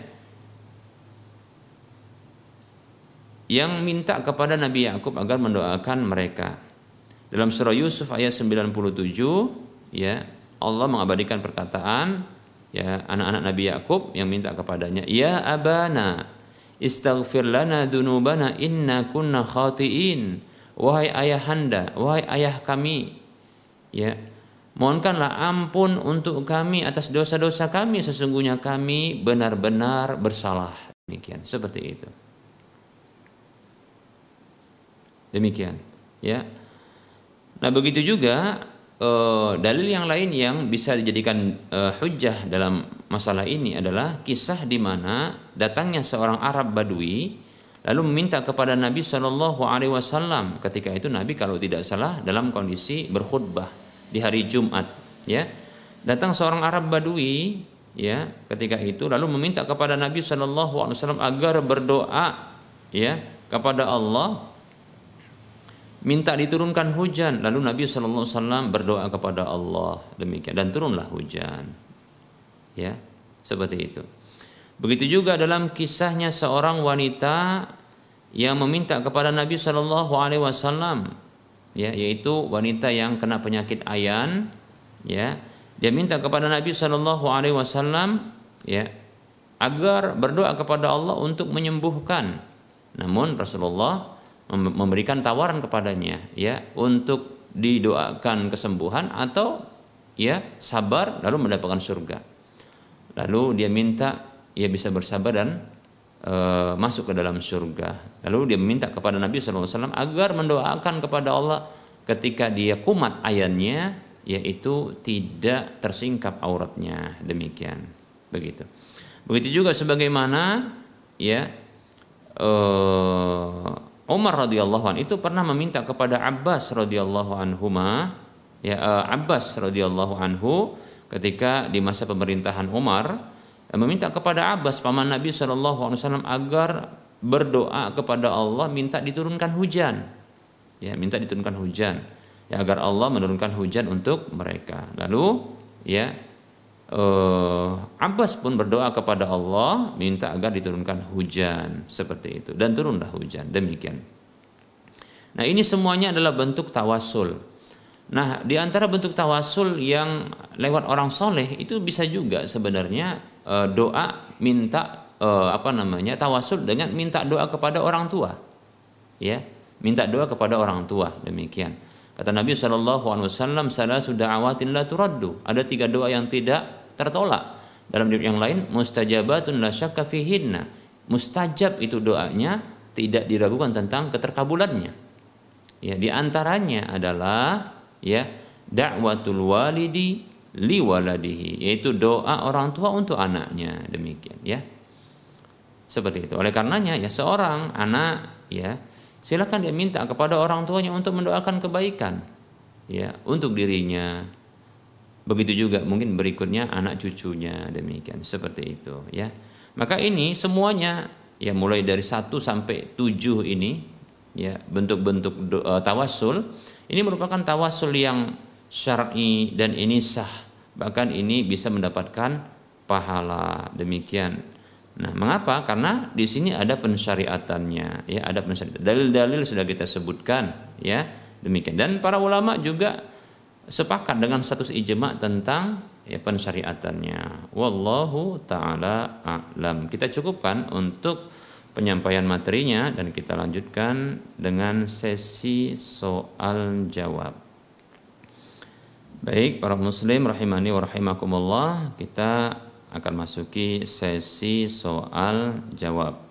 yang minta kepada Nabi Yakub agar mendoakan mereka. Dalam surah Yusuf ayat 97 ya Allah mengabadikan perkataan ya anak-anak Nabi Yakub yang minta kepadanya, "Ya abana, istaghfir lana dunubana inna kunna khati'in." Wahai ayahanda, wahai ayah kami, ya mohonkanlah ampun untuk kami atas dosa-dosa kami sesungguhnya kami benar-benar bersalah demikian seperti itu Demikian, ya. Nah, begitu juga uh, dalil yang lain yang bisa dijadikan uh, hujjah dalam masalah ini adalah kisah di mana datangnya seorang Arab Badui lalu meminta kepada Nabi Shallallahu Alaihi Wasallam. Ketika itu Nabi kalau tidak salah dalam kondisi berkhutbah di hari Jumat ya. Datang seorang Arab Badui ya ketika itu lalu meminta kepada Nabi Shallallahu Alaihi Wasallam agar berdoa ya kepada Allah minta diturunkan hujan. Lalu Nabi Wasallam berdoa kepada Allah. Demikian. Dan turunlah hujan. Ya seperti itu. Begitu juga dalam kisahnya seorang wanita yang meminta kepada Nabi Shallallahu Alaihi Wasallam ya yaitu wanita yang kena penyakit ayan ya. Dia minta kepada Nabi Shallallahu Alaihi Wasallam ya agar berdoa kepada Allah untuk menyembuhkan. Namun Rasulullah memberikan tawaran kepadanya ya untuk didoakan kesembuhan atau ya sabar lalu mendapatkan surga. Lalu dia minta ia bisa bersabar dan e, masuk ke dalam surga. Lalu dia minta kepada Nabi SAW agar mendoakan kepada Allah ketika dia kumat ayatnya yaitu tidak tersingkap auratnya demikian begitu. Begitu juga sebagaimana ya eh, Umar radhiyallahu an itu pernah meminta kepada Abbas radhiyallahu anhu ya uh, Abbas radhiyallahu anhu ketika di masa pemerintahan Umar uh, meminta kepada Abbas paman Nabi wasallam agar berdoa kepada Allah minta diturunkan hujan. Ya, minta diturunkan hujan. Ya agar Allah menurunkan hujan untuk mereka. Lalu ya uh, Abbas pun berdoa kepada Allah minta agar diturunkan hujan seperti itu dan turunlah hujan demikian. Nah ini semuanya adalah bentuk tawasul. Nah di antara bentuk tawasul yang lewat orang soleh itu bisa juga sebenarnya uh, doa minta uh, apa namanya tawasul dengan minta doa kepada orang tua, ya minta doa kepada orang tua demikian. Kata Nabi Shallallahu Alaihi Wasallam, sudah awatin la turaddu. Ada tiga doa yang tidak tertolak. Dalam yang lain mustajabatun la syakka fihinna. Mustajab itu doanya tidak diragukan tentang keterkabulannya. Ya, di antaranya adalah ya dakwatul walidi li waladihi yaitu doa orang tua untuk anaknya demikian ya. Seperti itu. Oleh karenanya ya seorang anak ya silakan dia minta kepada orang tuanya untuk mendoakan kebaikan ya untuk dirinya Begitu juga mungkin berikutnya anak cucunya demikian seperti itu ya. Maka ini semuanya ya mulai dari satu sampai tujuh ini ya bentuk-bentuk uh, tawasul ini merupakan tawasul yang syar'i dan ini sah bahkan ini bisa mendapatkan pahala demikian. Nah, mengapa? Karena di sini ada pensyariatannya, ya, ada pensyariatan. Dalil-dalil sudah kita sebutkan, ya, demikian. Dan para ulama juga sepakat dengan status ijma tentang ya pensyariatannya. Wallahu taala a'lam. Kita cukupkan untuk penyampaian materinya dan kita lanjutkan dengan sesi soal jawab. Baik, para muslim rahimani wa rahimakumullah, kita akan masuki sesi soal jawab.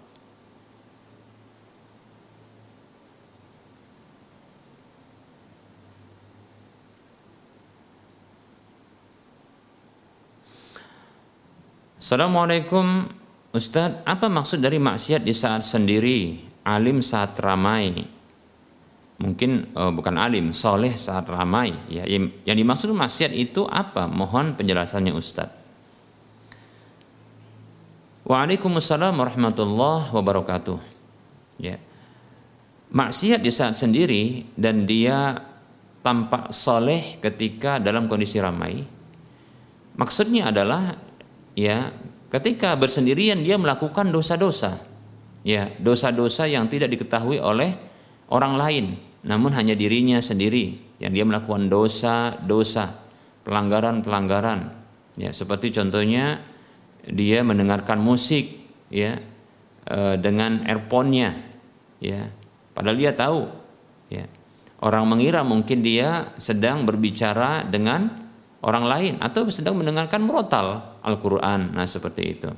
Assalamualaikum Ustadz, apa maksud dari maksiat di saat sendiri, alim saat ramai? Mungkin oh, bukan alim, soleh saat ramai. Ya, yang dimaksud maksiat itu apa? Mohon penjelasannya Ustadz. Waalaikumsalam warahmatullahi wabarakatuh. Ya. Maksiat di saat sendiri dan dia tampak soleh ketika dalam kondisi ramai. Maksudnya adalah ya ketika bersendirian dia melakukan dosa-dosa. Ya, dosa-dosa yang tidak diketahui oleh orang lain, namun hanya dirinya sendiri yang dia melakukan dosa-dosa, pelanggaran-pelanggaran. Ya, seperti contohnya dia mendengarkan musik ya e, dengan earphone-nya ya padahal dia tahu ya orang mengira mungkin dia sedang berbicara dengan orang lain atau sedang mendengarkan murotal Al-Qur'an. Nah seperti itu.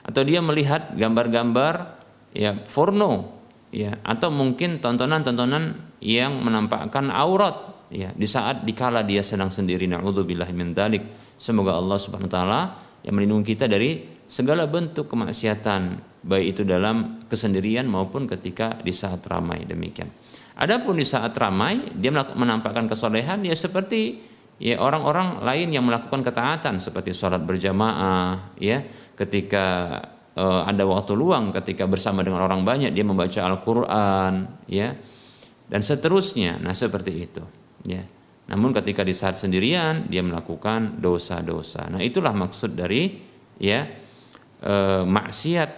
Atau dia melihat gambar-gambar ya porno ya atau mungkin tontonan-tontonan yang menampakkan aurat ya di saat dikala dia sedang sendiri. Naudzubillah min dalik semoga Allah Subhanahu wa taala yang melindungi kita dari segala bentuk kemaksiatan baik itu dalam kesendirian maupun ketika di saat ramai. Demikian. Adapun di saat ramai dia menampakkan kesolehan ya seperti ya orang-orang lain yang melakukan ketaatan seperti sholat berjamaah ya ketika uh, ada waktu luang ketika bersama dengan orang banyak dia membaca Al-Qur'an ya dan seterusnya nah seperti itu ya namun ketika di saat sendirian dia melakukan dosa-dosa. Nah, itulah maksud dari ya e, maksiat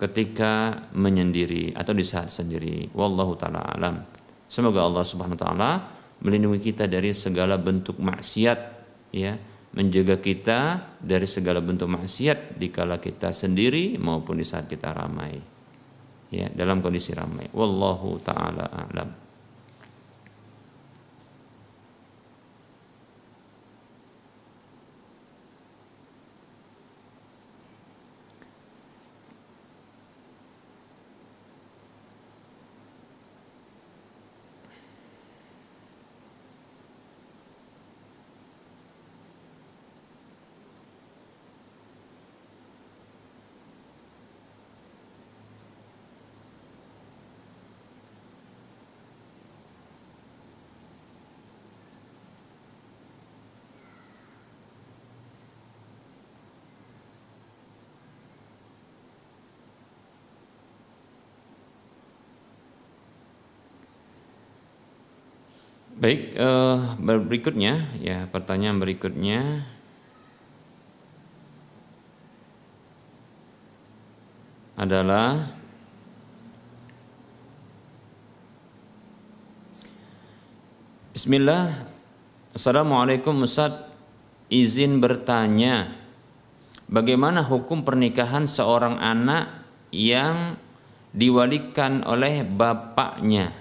ketika menyendiri atau di saat sendiri. Wallahu taala alam. Semoga Allah Subhanahu wa taala melindungi kita dari segala bentuk maksiat ya, menjaga kita dari segala bentuk maksiat dikala kita sendiri maupun di saat kita ramai. Ya, dalam kondisi ramai. Wallahu taala alam. Baik, uh, berikutnya ya pertanyaan berikutnya. Adalah Bismillah. Assalamualaikum Ustaz. Izin bertanya bagaimana hukum pernikahan seorang anak yang diwalikan oleh bapaknya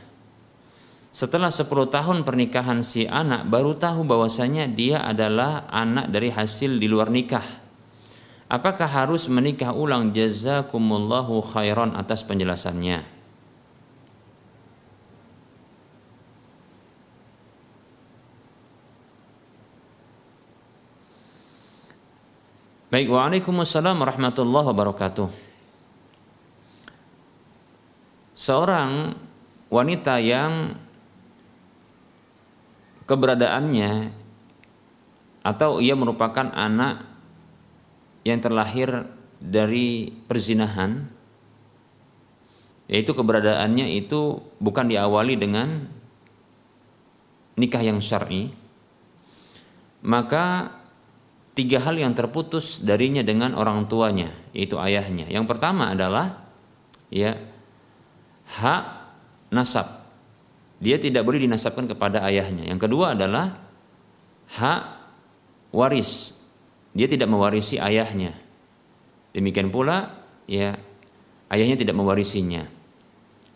setelah 10 tahun pernikahan si anak baru tahu bahwasanya dia adalah anak dari hasil di luar nikah. Apakah harus menikah ulang jazakumullahu khairan atas penjelasannya. Baik, waalaikumsalam warahmatullahi wabarakatuh. Seorang wanita yang keberadaannya atau ia merupakan anak yang terlahir dari perzinahan yaitu keberadaannya itu bukan diawali dengan nikah yang syar'i maka tiga hal yang terputus darinya dengan orang tuanya yaitu ayahnya. Yang pertama adalah ya hak nasab dia tidak boleh dinasabkan kepada ayahnya. Yang kedua adalah hak waris. Dia tidak mewarisi ayahnya. Demikian pula ya ayahnya tidak mewarisinya.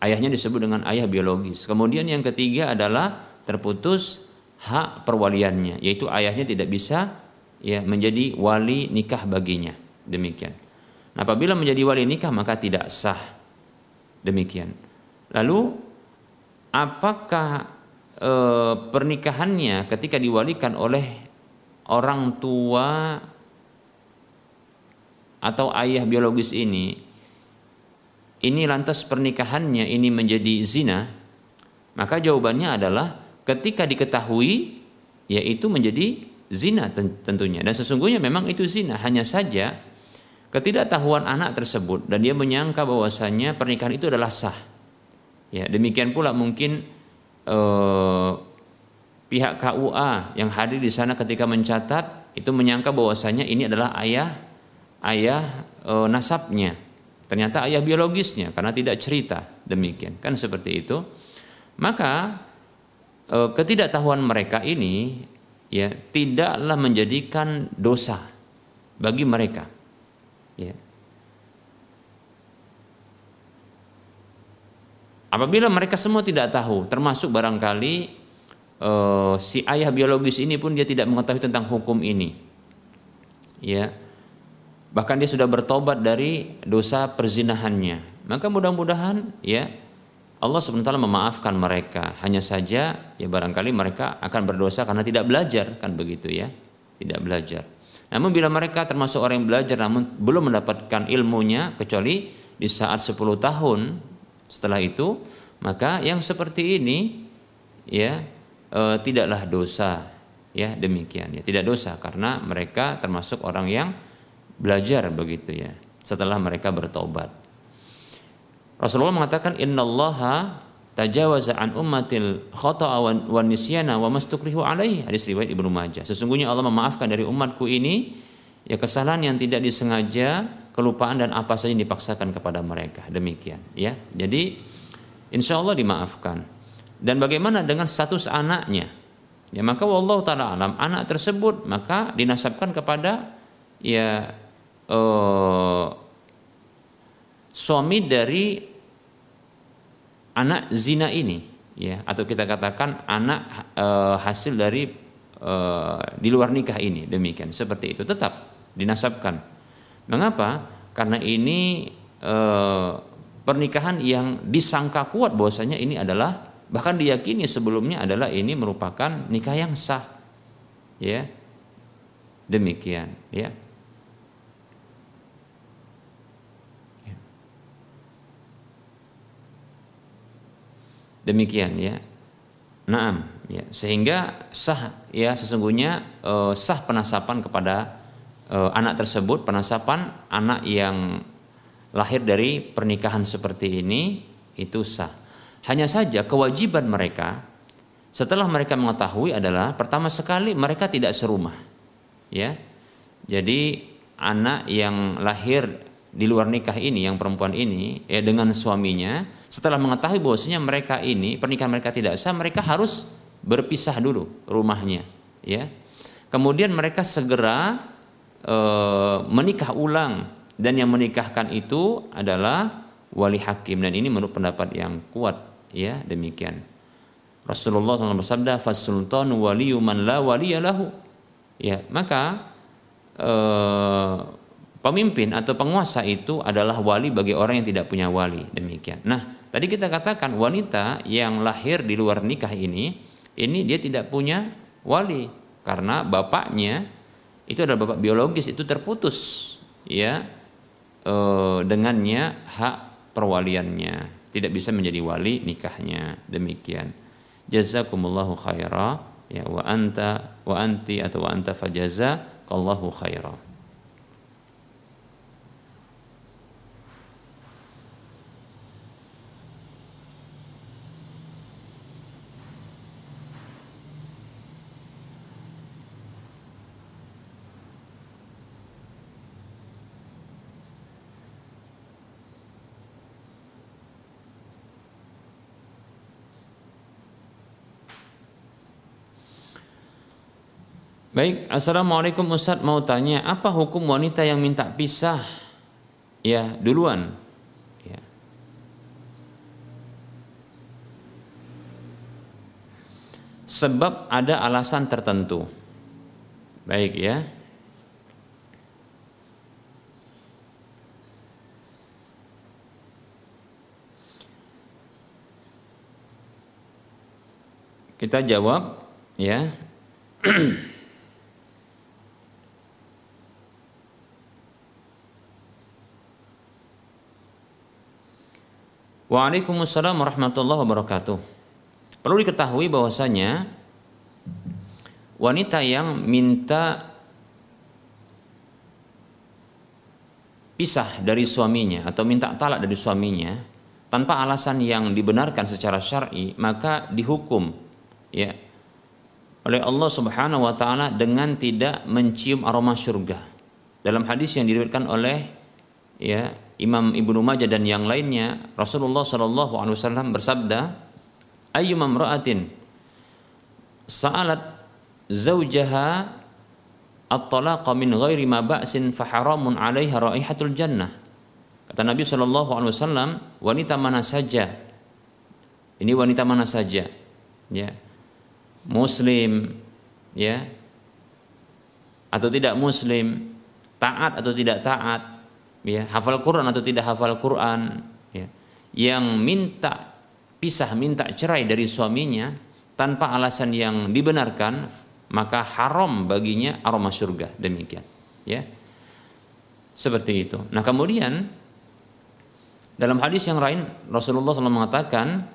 Ayahnya disebut dengan ayah biologis. Kemudian yang ketiga adalah terputus hak perwaliannya, yaitu ayahnya tidak bisa ya menjadi wali nikah baginya. Demikian. Nah, apabila menjadi wali nikah maka tidak sah. Demikian. Lalu apakah e, pernikahannya ketika diwalikan oleh orang tua atau ayah biologis ini ini lantas pernikahannya ini menjadi zina, maka jawabannya adalah ketika diketahui yaitu menjadi zina tentunya. Dan sesungguhnya memang itu zina. Hanya saja ketidaktahuan anak tersebut dan dia menyangka bahwasanya pernikahan itu adalah sah ya demikian pula mungkin eh, pihak KUA yang hadir di sana ketika mencatat itu menyangka bahwasanya ini adalah ayah ayah eh, nasabnya. Ternyata ayah biologisnya karena tidak cerita demikian. Kan seperti itu. Maka eh, ketidaktahuan mereka ini ya tidaklah menjadikan dosa bagi mereka. Ya apabila mereka semua tidak tahu termasuk barangkali uh, si ayah biologis ini pun dia tidak mengetahui tentang hukum ini ya bahkan dia sudah bertobat dari dosa perzinahannya maka mudah-mudahan ya Allah sebenarnya memaafkan mereka. Hanya saja ya barangkali mereka akan berdosa karena tidak belajar kan begitu ya. Tidak belajar. Namun bila mereka termasuk orang yang belajar namun belum mendapatkan ilmunya kecuali di saat 10 tahun setelah itu maka yang seperti ini ya e, tidaklah dosa ya demikian ya tidak dosa karena mereka termasuk orang yang belajar begitu ya setelah mereka bertobat. Rasulullah mengatakan innallaha tajawaza an ummatil khata'a wa nisyana wa mastukrihu alaihi. Hadis riwayat Ibnu Majah. Sesungguhnya Allah memaafkan dari umatku ini ya kesalahan yang tidak disengaja kelupaan dan apa saja yang dipaksakan kepada mereka. Demikian ya. Jadi insya Allah dimaafkan. Dan bagaimana dengan status anaknya? Ya maka wallahu taala alam anak tersebut maka dinasabkan kepada ya eh, suami dari anak zina ini ya. Atau kita katakan anak e, hasil dari e, di luar nikah ini. Demikian seperti itu. Tetap dinasabkan mengapa karena ini e, pernikahan yang disangka kuat bahwasanya ini adalah bahkan diyakini sebelumnya adalah ini merupakan nikah yang sah ya demikian ya Demikian ya. Naam, ya. Sehingga sah ya sesungguhnya eh, sah penasapan kepada eh, anak tersebut, penasapan anak yang lahir dari pernikahan seperti ini itu sah. Hanya saja kewajiban mereka setelah mereka mengetahui adalah pertama sekali mereka tidak serumah. Ya. Jadi anak yang lahir di luar nikah ini yang perempuan ini ya dengan suaminya setelah mengetahui bahwasanya mereka ini pernikahan mereka tidak sah, mereka harus berpisah dulu rumahnya, ya. Kemudian mereka segera e, menikah ulang dan yang menikahkan itu adalah wali hakim dan ini menurut pendapat yang kuat, ya demikian. Rasulullah SAW bersabda, "Fasultan waliyu la waliyalahu." Ya, maka e, pemimpin atau penguasa itu adalah wali bagi orang yang tidak punya wali demikian. Nah, Tadi kita katakan wanita yang lahir di luar nikah ini, ini dia tidak punya wali karena bapaknya itu adalah bapak biologis itu terputus ya e, dengannya hak perwaliannya. Tidak bisa menjadi wali nikahnya. Demikian. Jazakumullahu khaira. Ya wa anta wa anti atau wa anta fajaza kallahu khaira Baik, Assalamualaikum Ustaz mau tanya apa hukum wanita yang minta pisah? Ya duluan. Ya. Sebab ada alasan tertentu. Baik ya. Kita jawab ya Waalaikumsalam warahmatullahi wabarakatuh. Perlu diketahui bahwasanya wanita yang minta pisah dari suaminya atau minta talak dari suaminya tanpa alasan yang dibenarkan secara syar'i maka dihukum ya oleh Allah Subhanahu wa taala dengan tidak mencium aroma surga. Dalam hadis yang diriwayatkan oleh ya Imam Ibnu Majah dan yang lainnya Rasulullah Shallallahu alaihi wasallam bersabda ayyuma imra'atin sa'alat zaujaha at-talaqa min ghairi ma ba'sin fa haramun 'alaiha raihatul jannah. Kata Nabi Shallallahu alaihi wasallam wanita mana saja. Ini wanita mana saja? Ya. Muslim ya. Atau tidak muslim taat atau tidak taat ya hafal Quran atau tidak hafal Quran ya. Yang minta pisah minta cerai dari suaminya tanpa alasan yang dibenarkan maka haram baginya aroma surga demikian ya. Seperti itu. Nah kemudian dalam hadis yang lain Rasulullah SAW mengatakan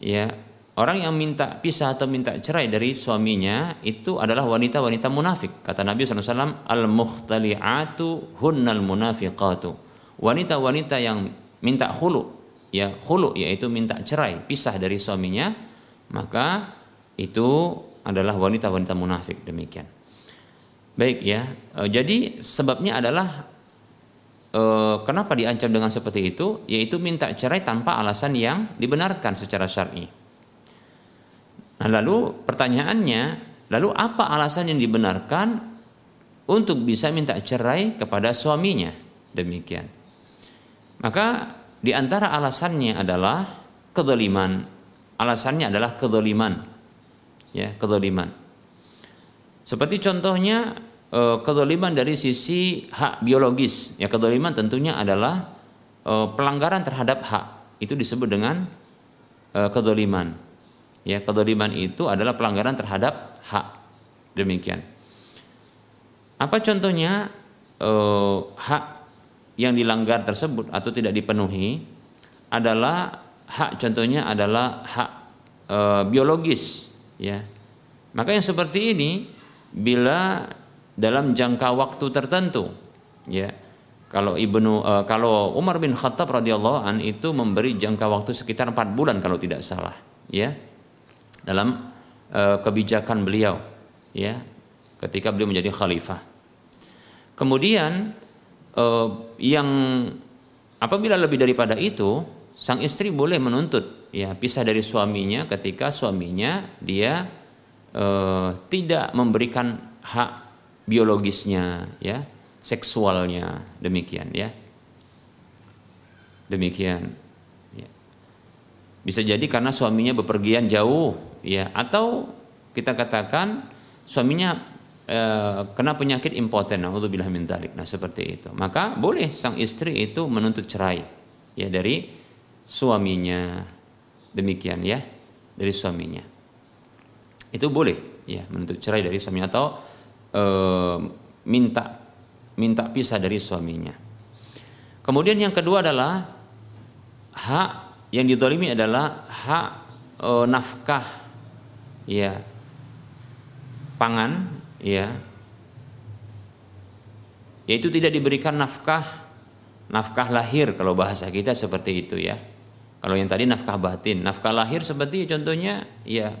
ya Orang yang minta pisah atau minta cerai dari suaminya itu adalah wanita-wanita munafik. Kata Nabi SAW, Al-mukhtali'atu hunnal munafiqatu. Wanita-wanita yang minta khulu, ya khulu yaitu minta cerai, pisah dari suaminya, maka itu adalah wanita-wanita munafik demikian. Baik ya, e, jadi sebabnya adalah e, kenapa diancam dengan seperti itu, yaitu minta cerai tanpa alasan yang dibenarkan secara syar'i. Nah, lalu pertanyaannya, lalu apa alasan yang dibenarkan untuk bisa minta cerai kepada suaminya? Demikian. Maka di antara alasannya adalah kedoliman. Alasannya adalah kedoliman. Ya, kedoliman. Seperti contohnya eh, kedoliman dari sisi hak biologis. Ya, kedoliman tentunya adalah eh, pelanggaran terhadap hak. Itu disebut dengan eh, kedoliman Ya, kedoliman itu adalah pelanggaran terhadap hak. Demikian. Apa contohnya eh, hak yang dilanggar tersebut atau tidak dipenuhi adalah hak contohnya adalah hak e, biologis ya maka yang seperti ini bila dalam jangka waktu tertentu ya kalau ibnu e, kalau Umar bin Khattab radhiyallahu an itu memberi jangka waktu sekitar empat bulan kalau tidak salah ya dalam uh, kebijakan beliau ya ketika beliau menjadi khalifah. Kemudian uh, yang apabila lebih daripada itu sang istri boleh menuntut ya pisah dari suaminya ketika suaminya dia uh, tidak memberikan hak biologisnya ya seksualnya demikian ya demikian ya. bisa jadi karena suaminya bepergian jauh ya atau kita katakan suaminya e, kena penyakit impoten naudzubillah min dzalik nah seperti itu. Maka boleh sang istri itu menuntut cerai ya dari suaminya. Demikian ya dari suaminya. Itu boleh ya menuntut cerai dari suaminya atau e, minta minta pisah dari suaminya. Kemudian yang kedua adalah hak yang didolimi adalah hak e, nafkah ya pangan ya yaitu tidak diberikan nafkah nafkah lahir kalau bahasa kita seperti itu ya. Kalau yang tadi nafkah batin nafkah lahir seperti contohnya ya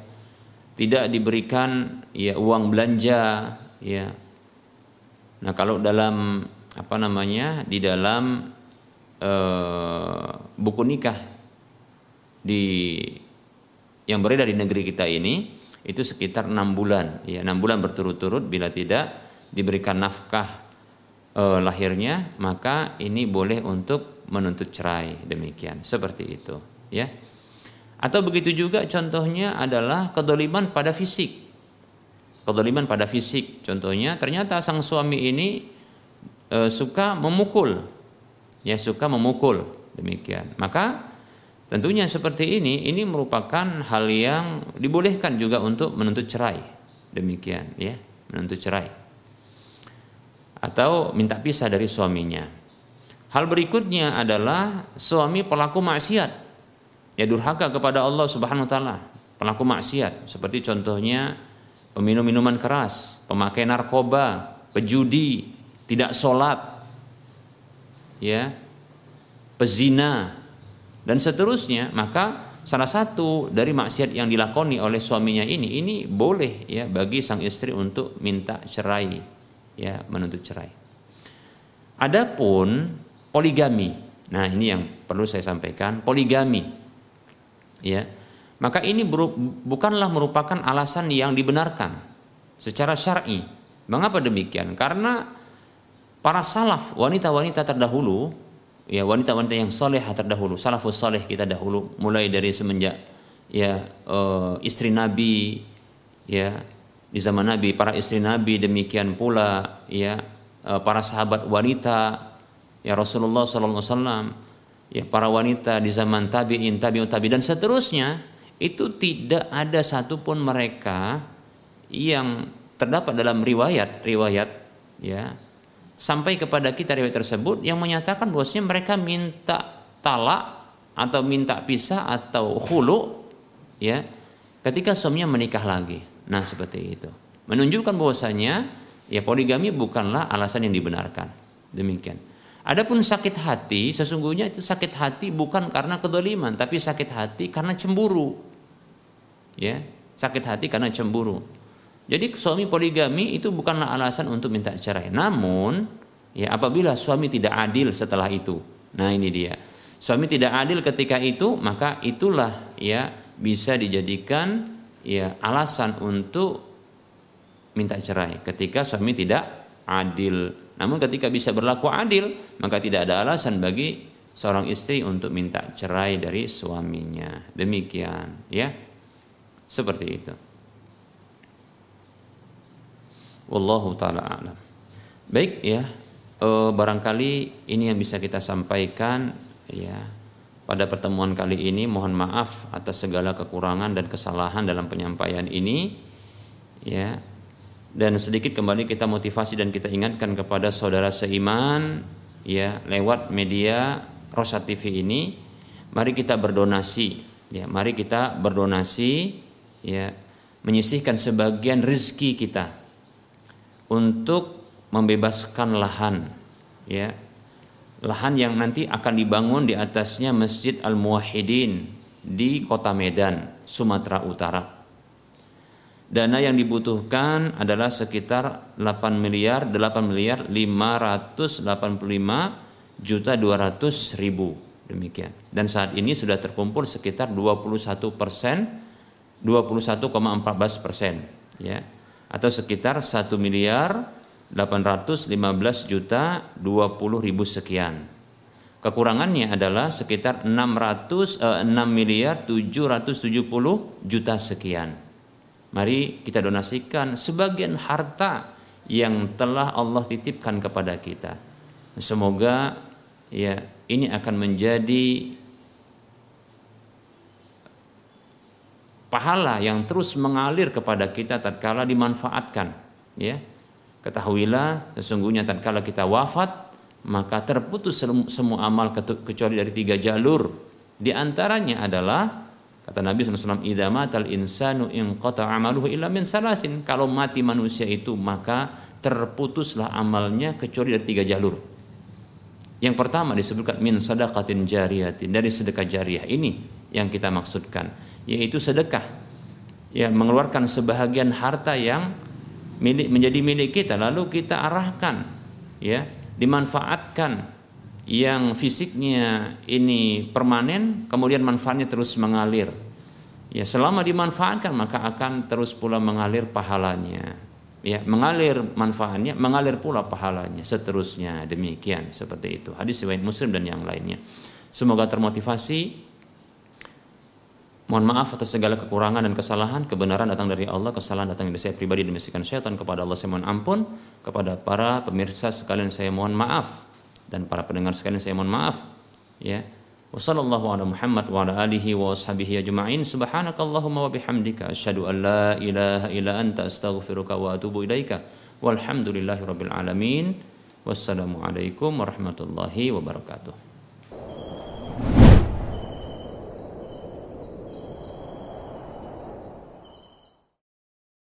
tidak diberikan ya uang belanja ya nah kalau dalam apa namanya di dalam uh, buku nikah di yang beredar di negeri kita ini itu sekitar enam bulan. Ya enam bulan berturut-turut. Bila tidak diberikan nafkah eh, lahirnya maka ini boleh untuk menuntut cerai. Demikian. Seperti itu. Ya. Atau begitu juga contohnya adalah kedoliman pada fisik. Kedoliman pada fisik. Contohnya ternyata sang suami ini e, suka memukul. Ya suka memukul. Demikian. Maka Tentunya seperti ini, ini merupakan hal yang dibolehkan juga untuk menuntut cerai. Demikian ya, menuntut cerai. Atau minta pisah dari suaminya. Hal berikutnya adalah suami pelaku maksiat. ya durhaka kepada Allah Subhanahu wa taala, pelaku maksiat seperti contohnya peminum minuman keras, pemakai narkoba, pejudi, tidak sholat, ya, pezina, dan seterusnya, maka salah satu dari maksiat yang dilakoni oleh suaminya ini ini boleh ya bagi sang istri untuk minta cerai ya menuntut cerai. Adapun poligami. Nah, ini yang perlu saya sampaikan, poligami. Ya. Maka ini bukanlah merupakan alasan yang dibenarkan secara syar'i. Mengapa demikian? Karena para salaf, wanita-wanita terdahulu ya wanita-wanita yang soleh terdahulu salafus soleh kita dahulu mulai dari semenjak ya uh, istri Nabi ya di zaman Nabi para istri Nabi demikian pula ya uh, para sahabat wanita ya Rasulullah SAW ya para wanita di zaman tabiin tabiun tabi dan seterusnya itu tidak ada satupun mereka yang terdapat dalam riwayat riwayat ya sampai kepada kita riwayat tersebut yang menyatakan bahwasanya mereka minta talak atau minta pisah atau hulu ya ketika suaminya menikah lagi. Nah, seperti itu. Menunjukkan bahwasanya ya poligami bukanlah alasan yang dibenarkan. Demikian. Adapun sakit hati, sesungguhnya itu sakit hati bukan karena kedoliman, tapi sakit hati karena cemburu. Ya, sakit hati karena cemburu. Jadi suami poligami itu bukanlah alasan untuk minta cerai. Namun ya apabila suami tidak adil setelah itu. Nah, ini dia. Suami tidak adil ketika itu, maka itulah ya bisa dijadikan ya alasan untuk minta cerai ketika suami tidak adil. Namun ketika bisa berlaku adil, maka tidak ada alasan bagi seorang istri untuk minta cerai dari suaminya. Demikian, ya. Seperti itu. Wallahu taala alam. Baik ya, e, barangkali ini yang bisa kita sampaikan ya pada pertemuan kali ini. Mohon maaf atas segala kekurangan dan kesalahan dalam penyampaian ini ya. Dan sedikit kembali kita motivasi dan kita ingatkan kepada saudara seiman ya lewat media Rosa TV ini mari kita berdonasi ya mari kita berdonasi ya menyisihkan sebagian rezeki kita untuk membebaskan lahan ya lahan yang nanti akan dibangun di atasnya Masjid Al Muwahhidin di Kota Medan, Sumatera Utara. Dana yang dibutuhkan adalah sekitar 8 miliar 8 miliar 585 juta 200 ribu demikian. Dan saat ini sudah terkumpul sekitar 21 persen 21,14 persen ya atau sekitar 1 miliar 815 juta 20 ribu sekian. Kekurangannya adalah sekitar 600 eh, 6 miliar 770 juta sekian. Mari kita donasikan sebagian harta yang telah Allah titipkan kepada kita. Semoga ya ini akan menjadi pahala yang terus mengalir kepada kita tatkala dimanfaatkan ya. Ketahuilah sesungguhnya tatkala kita wafat maka terputus semua amal kecuali dari tiga jalur. Di antaranya adalah kata Nabi SAW idza matal insanu in qata amaluhu illa min salasin. Kalau mati manusia itu maka terputuslah amalnya kecuali dari tiga jalur. Yang pertama disebutkan min sadaqatin jariyatin. Dari sedekah jariah ini yang kita maksudkan yaitu sedekah. Ya mengeluarkan sebahagian harta yang milik menjadi milik kita lalu kita arahkan ya dimanfaatkan yang fisiknya ini permanen kemudian manfaatnya terus mengalir. Ya selama dimanfaatkan maka akan terus pula mengalir pahalanya. Ya mengalir manfaatnya mengalir pula pahalanya. Seterusnya demikian seperti itu. Hadis riwayat muslim dan yang lainnya. Semoga termotivasi Mohon maaf atas segala kekurangan dan kesalahan. Kebenaran datang dari Allah, kesalahan datang dari saya pribadi dan bisikan syaitan. Kepada Allah saya mohon ampun. Kepada para pemirsa sekalian saya mohon maaf. Dan para pendengar sekalian saya mohon maaf. Ya. Wassallallahu ala Muhammad wa ala alihi wa ashabihi ajma'in. Subhanakallahumma wa bihamdika. Asyhadu an la ilaha illa anta astaghfiruka wa atubu ilaika. Walhamdulillahi rabbil alamin. Wassalamualaikum warahmatullahi wabarakatuh.